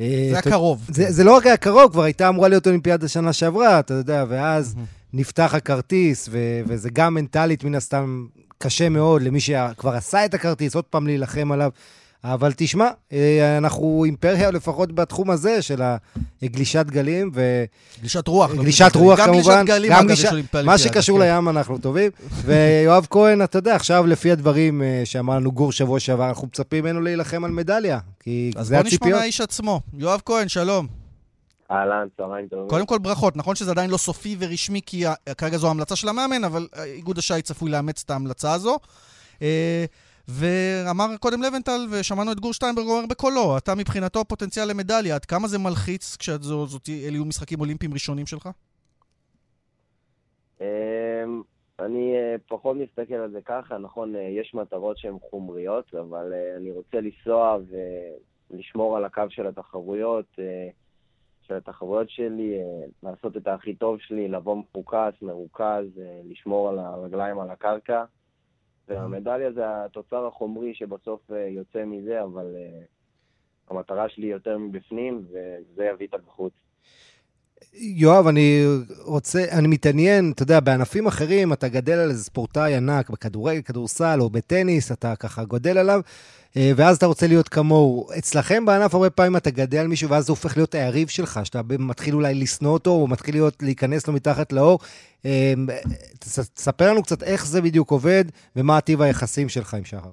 אה, זה היה קרוב. זה, זה לא רק היה קרוב, כבר הייתה אמורה להיות אולימפיאדה שנה שעברה, אתה יודע, ואז נפתח הכרטיס, ו- וזה גם מנטלית, מן הסתם, קשה מאוד למי שכבר עשה את הכרטיס, עוד פעם להילחם עליו. אבל תשמע, אה, אנחנו אימפריה לפחות בתחום הזה של הגלישת גלים ו... גלישת רוח. גלישת רוח, גם כמובן. גלישת גלים, אגב, יש אולימפיאדה. מה שקשור כן. לים אנחנו טובים. ויואב כהן, אתה יודע, עכשיו לפי הדברים אה, שאמר לנו גור שבוע שעבר, אנחנו מצפים ממנו להילחם על מדליה, כי זה הציפיות. אז בוא נשמע מהאיש עצמו. יואב כהן, שלום. אהלן, צהריים טובים. קודם כל ברכות, נכון שזה עדיין לא סופי ורשמי, כי כרגע זו המלצה של המאמן, אבל איגוד השייט צפוי לאמץ את ההמלצה הזו. ואמר קודם לבנטל, ושמענו את גור שטיינברג אומר בקולו, אתה מבחינתו פוטנציאל למדליה, עד כמה זה מלחיץ כשאלו יהיו משחקים אולימפיים ראשונים שלך? אמ, אני אה, פחות מסתכל על זה ככה, נכון, אה, יש מטרות שהן חומריות, אבל אה, אני רוצה לנסוע ולשמור על הקו של התחרויות, של התחרויות שלי, לעשות את הכי טוב שלי, לבוא מפוקס, מרוכז, לשמור על הרגליים על הקרקע. והמדליה זה התוצר החומרי שבסוף אה, יוצא מזה, אבל uh, המטרה שלי יותר מבפנים, וזה יביא את הבחוץ. יואב, אני רוצה, אני מתעניין, אתה יודע, בענפים אחרים אתה גדל על איזה ספורטאי ענק, בכדורגל, כדורסל או בטניס, אתה ככה גודל עליו, אה, ואז אתה רוצה להיות כמוהו. אצלכם בענף הרבה פעמים אתה גדל על מישהו, ואז זה הופך להיות היריב שלך, שאתה מתחיל אולי לשנוא אותו, או מתחיל להיות, להיכנס לו מתחת לעור. אה, תספר לנו קצת איך זה בדיוק עובד, ומה טיב היחסים שלך עם שחר.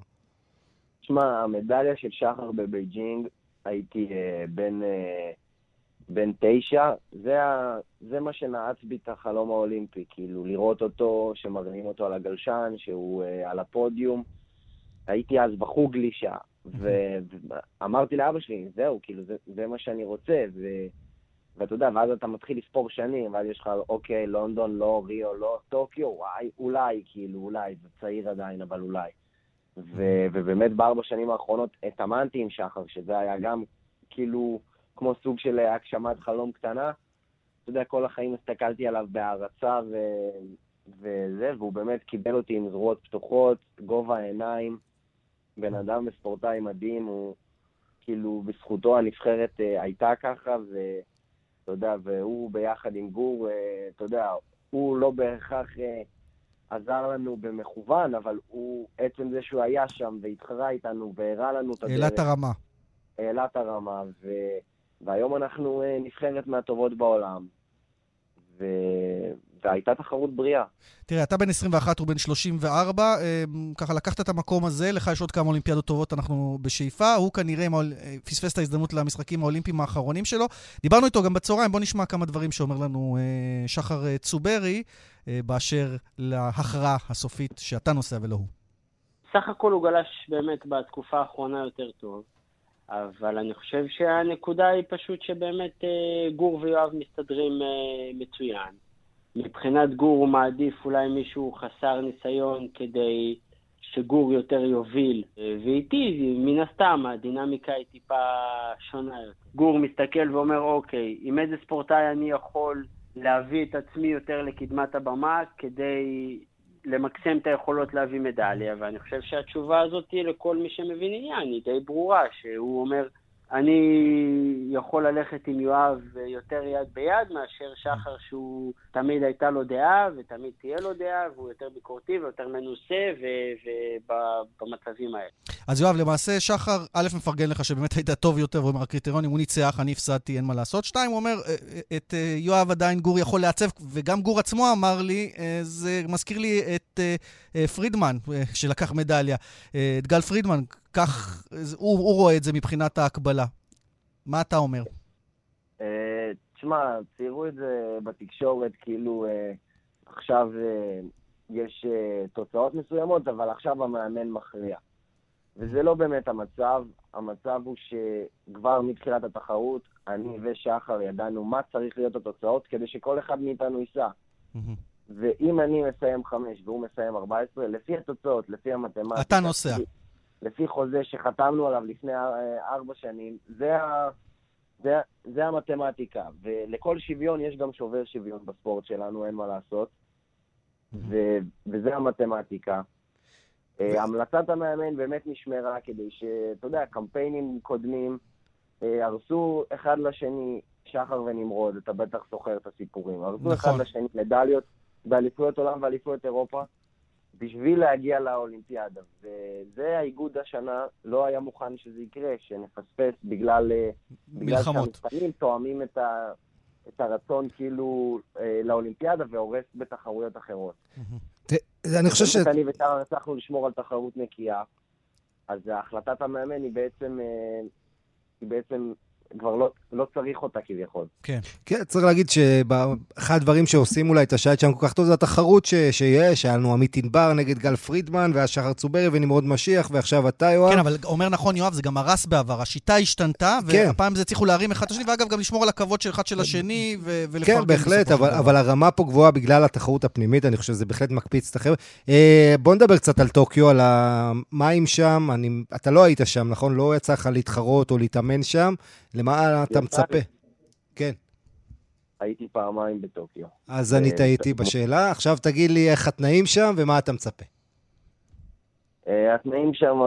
תשמע, המדליה של שחר בבייג'ינג, הייתי בן... Uh, בן תשע, זה, ה, זה מה שנעץ בי את החלום האולימפי, כאילו לראות אותו, שמרימים אותו על הגלשן, שהוא uh, על הפודיום. הייתי אז בחוג גלישה, ואמרתי לאבא שלי, זהו, כאילו, זה, זה מה שאני רוצה, ואתה יודע, ואז אתה מתחיל לספור שנים, ואז יש לך, אוקיי, לונדון, לא, ריו, לא, טוקיו, וואי, אולי, כאילו, אולי, זה צעיר עדיין, אבל אולי. ו- ובאמת בארבע שנים האחרונות התאמנתי עם שחר, שזה היה גם כאילו כמו סוג של הגשמת חלום קטנה. אתה יודע, כל החיים הסתכלתי עליו בהערצה ו- וזה, והוא באמת קיבל אותי עם זרועות פתוחות, גובה העיניים, בן אדם וספורטאי מדהים, הוא כאילו, בזכותו הנבחרת uh, הייתה ככה, ואתה יודע, והוא ביחד עם גור, uh, אתה יודע, הוא לא בהכרח uh, עזר לנו במכוון, אבל הוא, עצם זה שהוא היה שם והתחרה איתנו והראה לנו את הדרך. העלה את הרמה. העלה את הרמה, ו... והיום אנחנו uh, נבחרת מהטובות בעולם. ו... והייתה תחרות בריאה. תראה, אתה בן 21, הוא בן 34, אה, ככה לקחת את המקום הזה, לך יש עוד כמה אולימפיאדות טובות, אנחנו בשאיפה. הוא כנראה אה, פספס את ההזדמנות למשחקים האולימפיים האחרונים שלו. דיברנו איתו גם בצהריים, בוא נשמע כמה דברים שאומר לנו אה, שחר צוברי, באשר להכרעה הסופית שאתה נוסע ולא הוא. סך הכל הוא גלש באמת בתקופה האחרונה יותר טוב. אבל אני חושב שהנקודה היא פשוט שבאמת גור ויואב מסתדרים מצוין. מבחינת גור הוא מעדיף אולי מישהו חסר ניסיון כדי שגור יותר יוביל. ואיתי, מן הסתם, הדינמיקה היא טיפה שונה. גור מסתכל ואומר, אוקיי, עם איזה ספורטאי אני יכול להביא את עצמי יותר לקדמת הבמה כדי למקסם את היכולות להביא מדליה, ואני חושב שהתשובה הזאת לכל מי שמבין עניין היא די ברורה, שהוא אומר, אני יכול ללכת עם יואב יותר יד ביד מאשר שחר שהוא תמיד הייתה לו דעה ותמיד תהיה לו דעה והוא יותר ביקורתי ויותר מנוסה ובמצבים האלה. אז יואב, למעשה שחר, א', מפרגן לך שבאמת היית טוב יותר, הוא אומר, הקריטריונים, הוא ניצח, אני הפסדתי, אין מה לעשות. שתיים, הוא אומר, אה, אה, את אה, יואב עדיין גור יכול לעצב, וגם גור עצמו אמר לי, זה מזכיר לי את פרידמן, שלקח מדליה, את גל פרידמן, כך, הוא, הוא רואה את זה מבחינת ההקבלה. מה אתה אומר? אה, תשמע, ציירו את זה בתקשורת כאילו אה, עכשיו אה, יש תוצאות מסוימות, אבל עכשיו המאמן מכריע. וזה לא באמת המצב. המצב הוא שכבר מתחילת התחרות, אני ושחר ידענו מה צריך להיות התוצאות כדי שכל אחד מאיתנו ייסע. ואם אני מסיים חמש והוא מסיים 14, לפי התוצאות, לפי המתמטיקה... אתה נוסע. לפי חוזה שחתמנו עליו לפני ארבע שנים, זה, ה, זה, זה המתמטיקה. ולכל שוויון יש גם שובר שוויון בספורט שלנו, אין מה לעשות. ו, וזה המתמטיקה. אה, המלצת המאמן באמת נשמרה כדי שאתה יודע, קמפיינים קודמים אה, הרסו אחד לשני, שחר ונמרוד, אתה בטח זוכר את הסיפורים. הרסו נכון. אחד לשני מדליות באליפויות עולם ואליפויות אירופה. בשביל להגיע לאולימפיאדה. וזה האיגוד השנה לא היה מוכן שזה יקרה, שנפספס בגלל, אה, בגלל שהמבחנים תואמים את, ה, את הרצון כאילו אה, לאולימפיאדה והורס בתחרויות אחרות. אני חושב ש... אני ושאר הצלחנו לשמור על תחרות נקייה, אז החלטת המאמן היא בעצם, אה, היא בעצם כבר לא, לא צריך אותה כביכול. כן. כן, צריך להגיד שאחד הדברים שעושים אולי את השייט שלנו כל כך טוב זה התחרות ש, שיש, היה לנו עמית ענבר נגד גל פרידמן, ואז שחר צוברי ונמרוד משיח, ועכשיו אתה, יואב. כן, אבל אומר נכון, יואב, זה גם הרס בעבר. השיטה השתנתה, כן. והפעם זה הצליחו להרים אחד את השני, ואגב, גם לשמור על הכבוד של אחד של השני, ו- ולפרגן כן, בהחלט, אבל, אבל הרמה פה גבוהה בגלל התחרות הפנימית, אני חושב שזה בהחלט מקפיץ את החבר'ה. אה, בוא נדבר קצת על טוקיו, על המים שם. אני, אתה לא היית שם, נכון? לא יצא לך להתחרות או להתאמן שם. למה אתה מצפה? כן. הייתי פעמיים בטוקיו. אז אני אה, טעיתי בשאלה. עכשיו תגיד לי איך התנאים שם ומה אתה מצפה. אה, התנאים שם,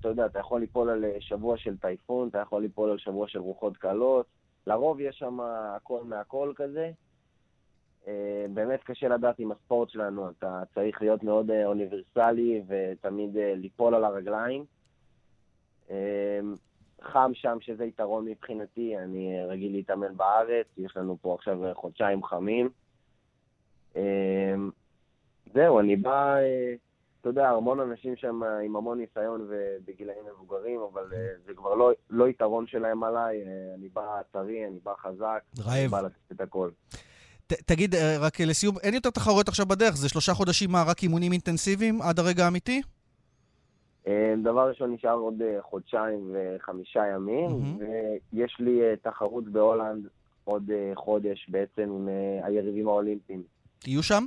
אתה יודע, אתה יכול ליפול על אה, שבוע של טייפון, אתה יכול ליפול על שבוע של רוחות קלות. לרוב יש שם הכל מהכל כזה. באמת קשה לדעת עם הספורט שלנו, אתה צריך להיות מאוד אוניברסלי ותמיד ליפול על הרגליים. חם שם, שזה יתרון מבחינתי, אני רגיל להתאמן בארץ, יש לנו פה עכשיו חודשיים חמים. אמ, זהו, אני בא, אה, אתה יודע, המון אנשים שם עם המון ניסיון ובגילאים מבוגרים, אבל אה, זה כבר לא, לא יתרון שלהם עליי, אה, אני בא טרי, אני בא חזק, רעב. אני בא לתת את הכל. ת, תגיד, רק לסיום, אין יותר תחרויות עכשיו בדרך, זה שלושה חודשים מה, רק אימונים אינטנסיביים עד הרגע האמיתי? אה, דבר ראשון, נשאר עוד אה, חודשיים וחמישה ימים, mm-hmm. ויש לי אה, תחרות בהולנד עוד חודש בעצם עם היריבים האולימפיים. תהיו שם?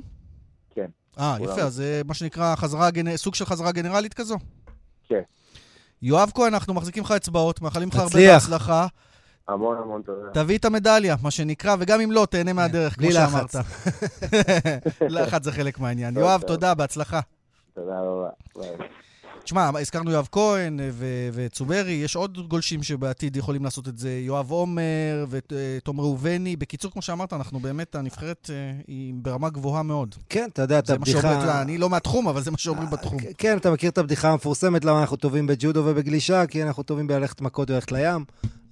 כן. אה. יפה, אז זה מה שנקרא חזרה, גנ- סוג של חזרה גנרלית כזו? כן. יואב כהן, אנחנו מחזיקים לך אצבעות, מאחלים לך הרבה. בהצלחה. המון המון תודה. תביא את המדליה, מה שנקרא, וגם אם לא, תהנה מהדרך, בלי כמו. שאמרת. לחץ זה חלק מהעניין. יואב. תודה, בהצלחה. תודה רבה. תשמע, הזכרנו יואב כהן אה, ו- וצוברי, יש עוד גולשים שבעתיד יכולים לעשות את זה, יואב עומר ותום ראובני. בקיצור, כמו שאמרת, אנחנו באמת, הנבחרת אה, היא ברמה גבוהה מאוד. כן, אתה יודע, את זה מה שאומרים, הבדיחה... אני לא מהתחום, אבל זה מה שאומרים בתחום. כן, אתה מכיר את הבדיחה המפורסמת למה אנחנו טובים בג'ודו ובגלישה? כי אנחנו טובים בללכת מכות וללכת לים.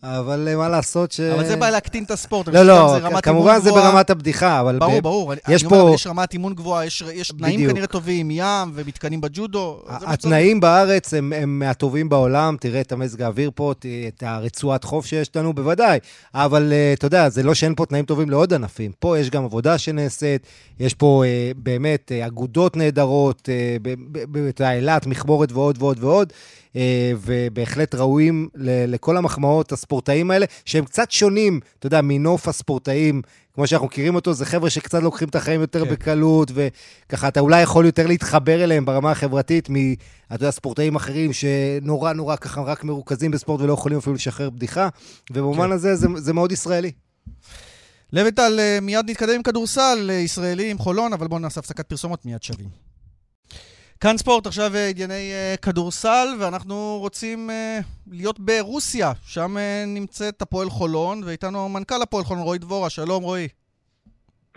אבל אה, מה לעשות ש... אבל זה בא להקטין את הספורט. לא, לא, זה כמובן זה. ברמת הבדיחה, אבל... ברור, ברור. יש אני אומר, פה- אבל יש רמת אימון גבוהה, יש יש תנאים. כנראה טובים, ים ומתקנים בג'ודו. התנאים בארץ הם, הם מהטובים בעולם, תראה את המזג האוויר פה, את הרצועת חוף שיש לנו, בוודאי. אבל אה, אתה יודע, זה לא שאין פה תנאים טובים לעוד ענפים. פה יש גם עבודה שנעשית, יש פה אה, באמת אגודות נהדרות, אתה יודע, אילת, מכמורת ועוד ועוד ועוד, ובהחלט ראויים לכל המחמאות הספורטאים האלה, שהם קצת שונים, אתה יודע, מנוף הספורטאים. כמו שאנחנו מכירים אותו, זה חבר'ה שקצת לוקחים את החיים יותר כן. בקלות, וככה אתה אולי יכול יותר להתחבר אליהם ברמה החברתית. אתה יודע, ספורטאים אחרים שנורא נורא ככה רק מרוכזים בספורט ולא יכולים אפילו לשחרר בדיחה, ובמובן כן. הזה זה, זה מאוד ישראלי. לויטל, אה, מיד נתקדם עם כדורסל אה, ישראלי עם חולון, אבל בואו נעשה הפסקת פרסומות, מיד שווים. כאן ספורט, עכשיו אה, ענייני אה, כדורסל, ואנחנו רוצים אה, להיות ברוסיה, שם אה, נמצאת הפועל חולון, ואיתנו מנכ"ל הפועל חולון, רועי דבורה. שלום, רועי.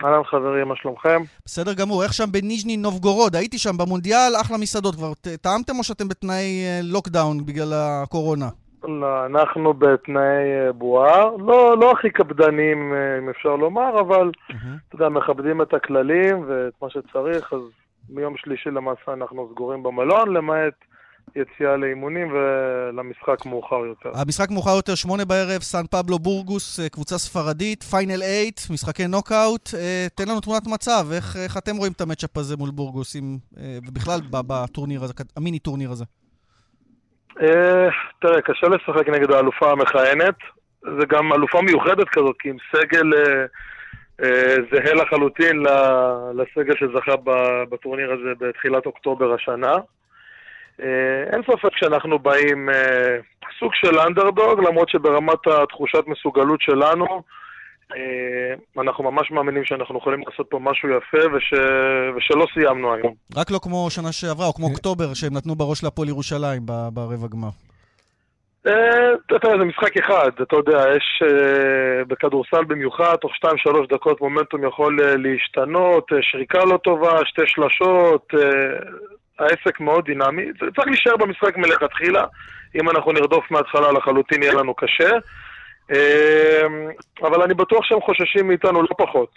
אהלן חברים, מה שלומכם? בסדר גמור, איך שם בניז'ני נובגורוד? הייתי שם במונדיאל, אחלה מסעדות. כבר טעמתם או שאתם בתנאי לוקדאון בגלל הקורונה? לא, אנחנו בתנאי בועה, לא, לא הכי קפדניים אם אפשר לומר, אבל אתה יודע, מכבדים את הכללים ואת מה שצריך, אז מיום שלישי למעשה אנחנו סגורים במלון, למעט יציאה לאימונים ולמשחק מאוחר יותר. המשחק מאוחר יותר, שמונה בערב, סן פבלו בורגוס, אה, קבוצה ספרדית, final eight, משחקי נוקאוט. אה, תן לנו תמונת מצב, איך, איך אתם רואים את ה matchup הזה מול בורגוס, עם, אה, ובכלל בטורניר הזה, המיני טורניר הזה? אה, תראה, קשה לשחק נגד האלופה המכהנת. זה גם אלופה מיוחדת כזאת, כי עם סגל אה, זהה לחלוטין לסגל שזכה בטורניר הזה בתחילת אוקטובר השנה. אה, אין ספק שאנחנו באים אה, סוג של אנדרדוג, למרות שברמת התחושת מסוגלות שלנו, אה, אנחנו ממש מאמינים שאנחנו יכולים לעשות פה משהו יפה וש... ושלא סיימנו היום. רק לא כמו שנה שעברה, או כמו אוקטובר, שהם נתנו בראש להפועל ירושלים ברבע גמר. אה, אתה יודע, זה משחק אחד, אתה יודע, יש אה, בכדורסל במיוחד, תוך 2-3 דקות מומנטום יכול אה, להשתנות, שריקה לא טובה, שתי שלשות, העסק מאוד דינמי. צריך להישאר במשחק מלכתחילה, אם אנחנו נרדוף מההתחלה לחלוטין יהיה לנו קשה. אבל אני בטוח שהם חוששים מאיתנו לא פחות.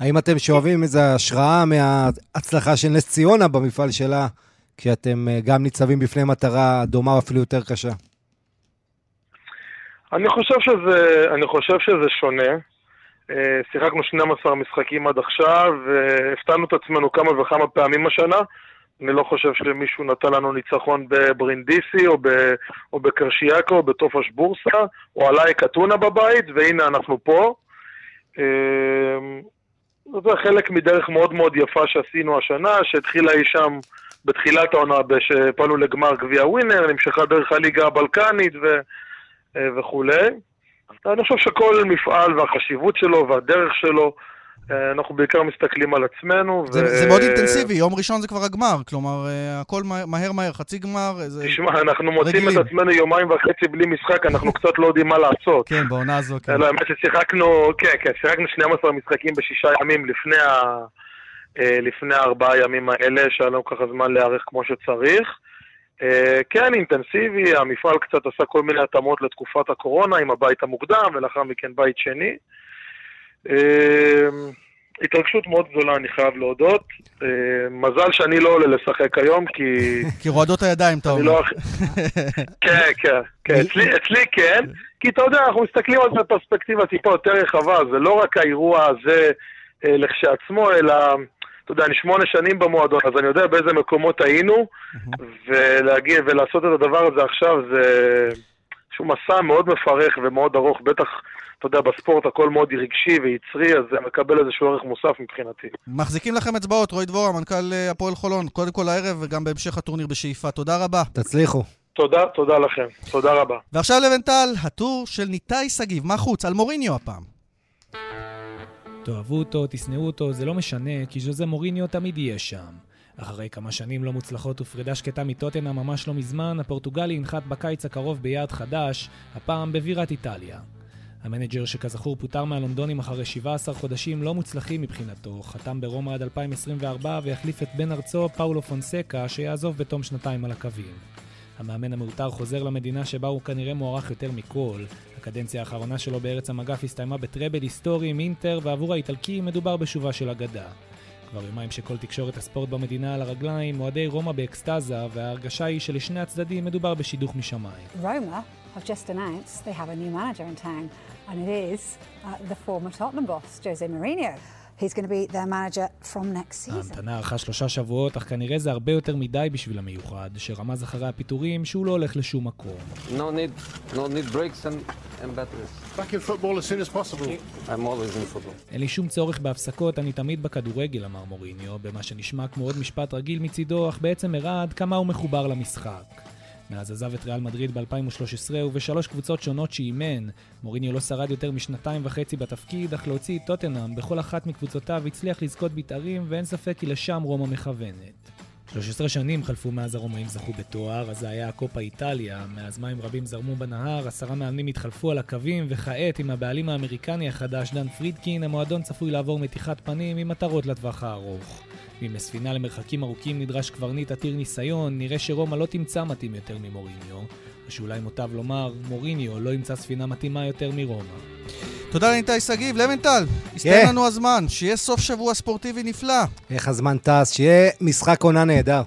האם אתם שואבים איזו השראה מההצלחה של נס ציונה במפעל שלה, כשאתם גם ניצבים בפני מטרה דומה או אפילו יותר קשה? אני חושב שזה, אני חושב שזה שונה. אה, שיחקנו 12 משחקים עד עכשיו, והפתענו את עצמנו כמה וכמה פעמים השנה. אני לא חושב שמישהו נתן לנו ניצחון בברינדיסי, או, ב, או בקרשיאקו, או בטופש בורסה, או עליי קטונה בבית, והנה אנחנו פה. אה, זה חלק מדרך מאוד מאוד יפה שעשינו השנה, שהתחילה אי שם בתחילת העונה, שפעלנו לגמר גביע ווינר, נמשכה דרך הליגה הבלקנית ו, וכולי. אני חושב שכל מפעל והחשיבות שלו והדרך שלו, אה, אנחנו בעיקר מסתכלים על עצמנו. זה, ו... זה מאוד אינטנסיבי, יום ראשון זה כבר הגמר, כלומר, אה, הכל מה- מהר מהר, חצי גמר. אה, זה... תשמע, אנחנו מוצאים. את עצמנו יומיים וחצי בלי משחק, אנחנו קצת לא יודעים מה לעשות. כן, בעונה הזו, כן. לא, האמת ששיחקנו, כן, כן, שיחקנו 12 משחקים בשישה ימים לפני, ה, אה, לפני הארבעה ימים האלה, שהיה לנו ככה זמן להיערך כמו שצריך. אה, כן, אינטנסיבי, המפעל קצת עשה כל מיני התאמות לתקופת הקורונה עם הבית המוקדם, ולאחר מכן בית שני. אה, התרגשות מאוד גדולה, אני חייב להודות. אה, מזל שאני לא עולה לשחק היום, כי... כי רועדות הידיים, אתה אומר. לא... כן, כן, כן. אצלי, כן, כי אתה יודע, אנחנו מסתכלים על זה בפרספקטיבה טיפה יותר רחבה, זה לא רק האירוע הזה לכשעצמו, אלא, אתה יודע, אני שמונה שנים במועדון, אז אני יודע באיזה מקומות היינו, ולהגיע ולעשות את הדבר הזה עכשיו זה איזשהו מסע מאוד מפרך ומאוד ארוך, בטח אתה יודע, בספורט הכל מאוד רגשי ויצרי, אז זה מקבל איזשהו ערך מוסף מבחינתי. מחזיקים לכם אצבעות, רועי דבורה, מנכ"ל אה, הפועל חולון, קודם כל הערב וגם בהמשך הטורניר בשאיפה. תודה רבה. תצליחו. תודה, תודה לכם. תודה רבה. ועכשיו לבנטל, הטור של ניתאי שגיב. מה חוץ? על מוריניו הפעם. תאהבו אותו, תשנאו אותו, זה לא משנה, כי ז'וזה מוריניו תמיד יהיה שם. אחרי כמה שנים לא מוצלחות ופרידה שקטה מטוטנה ממש לא מזמן, הפורטוגלי ינחת בקיץ הקרוב ביעד חדש, הפעם בבירת איטליה. המנג'ר שכזכור פוטר מהלונדונים אחרי 17 חודשים לא מוצלחים מבחינתו, חתם ברומא עד 2024 ויחליף את בן ארצו פאולו פונסקה שיעזוב בתום שנתיים על הקווים. המאמן המעוטר חוזר למדינה שבה הוא כנראה מוערך יותר מכל. הקדנציה האחרונה שלו בארץ המגף הסתיימה בטראבל היסטורי עם אינטר, ועבור האיטלקי מדובר בשובה של אגדה. כבר יומיים שכל תקשורת הספורט במדינה על הרגליים, אוהדי רומא באקסטזה, וההרגשה היא שלשני הצדדים מדובר בשידוך משמיים. Roma have just announced they have a new manager in town, and it is uh, the former Tottenham boss, Jose Mourinho. He's going to be their manager from next season. ההמתנה ארכה שלושה שבועות, אך כנראה זה הרבה יותר מדי בשביל המיוחד, שרמז אחרי הפיטורים שהוא לא הולך לשום מקום. No need, no need breaks and, and batteries. Back in football as soon as possible. I'm always in football. אין לי שום צורך בהפסקות, אני תמיד בכדורגל, אמר מוריניו, במה שנשמע כמו עוד משפט רגיל מצידו, אך בעצם הראה עד כמה הוא מחובר למשחק. מאז עזב את ריאל מדריד ב-2013 ובשלוש קבוצות שונות שאימן, מוריניו לא שרד יותר משנתיים וחצי בתפקיד, אך להוציא את טוטנאם בכל אחת מקבוצותיו הצליח לזכות בתארים, ואין ספק כי לשם רומא מכוונת. 13 שנים חלפו מאז הרומאים זכו בתואר, אז זה היה הקופה איטליה, מאז מים רבים זרמו בנהר, עשרה מאמנים התחלפו על הקווים, וכעת עם הבעלים האמריקני החדש דן פרידקין, המועדון צפוי לעבור מתיחת פנים עם מטרות לטווח הארוך. ואם לספינה למרחקים ארוכים נדרש קברניט עתיר ניסיון, נראה שרומא לא תמצא מתאים יותר ממוריניו, או שאולי מוטב לומר, מוריניו לא ימצא ספינה מתאימה יותר מרומא. תודה לניתאי שגיב. לבנטל, הסתיים לנו הזמן, שיהיה סוף שבוע ספורטיבי נפלא. איך הזמן טס, שיהיה משחק עונה נהדר.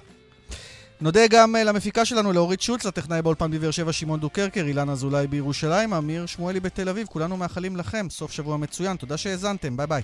נודה גם אה, למפיקה שלנו, לאורית שולץ, לטכנאי באולפן בבאר שבע שמעון דוקרקר, אילן אזולאי בירושלים, אמיר שמואלי בתל אביב. כולנו מאחלים לכם סוף שבוע מצוין. תודה שהאזנתם, ביי ביי.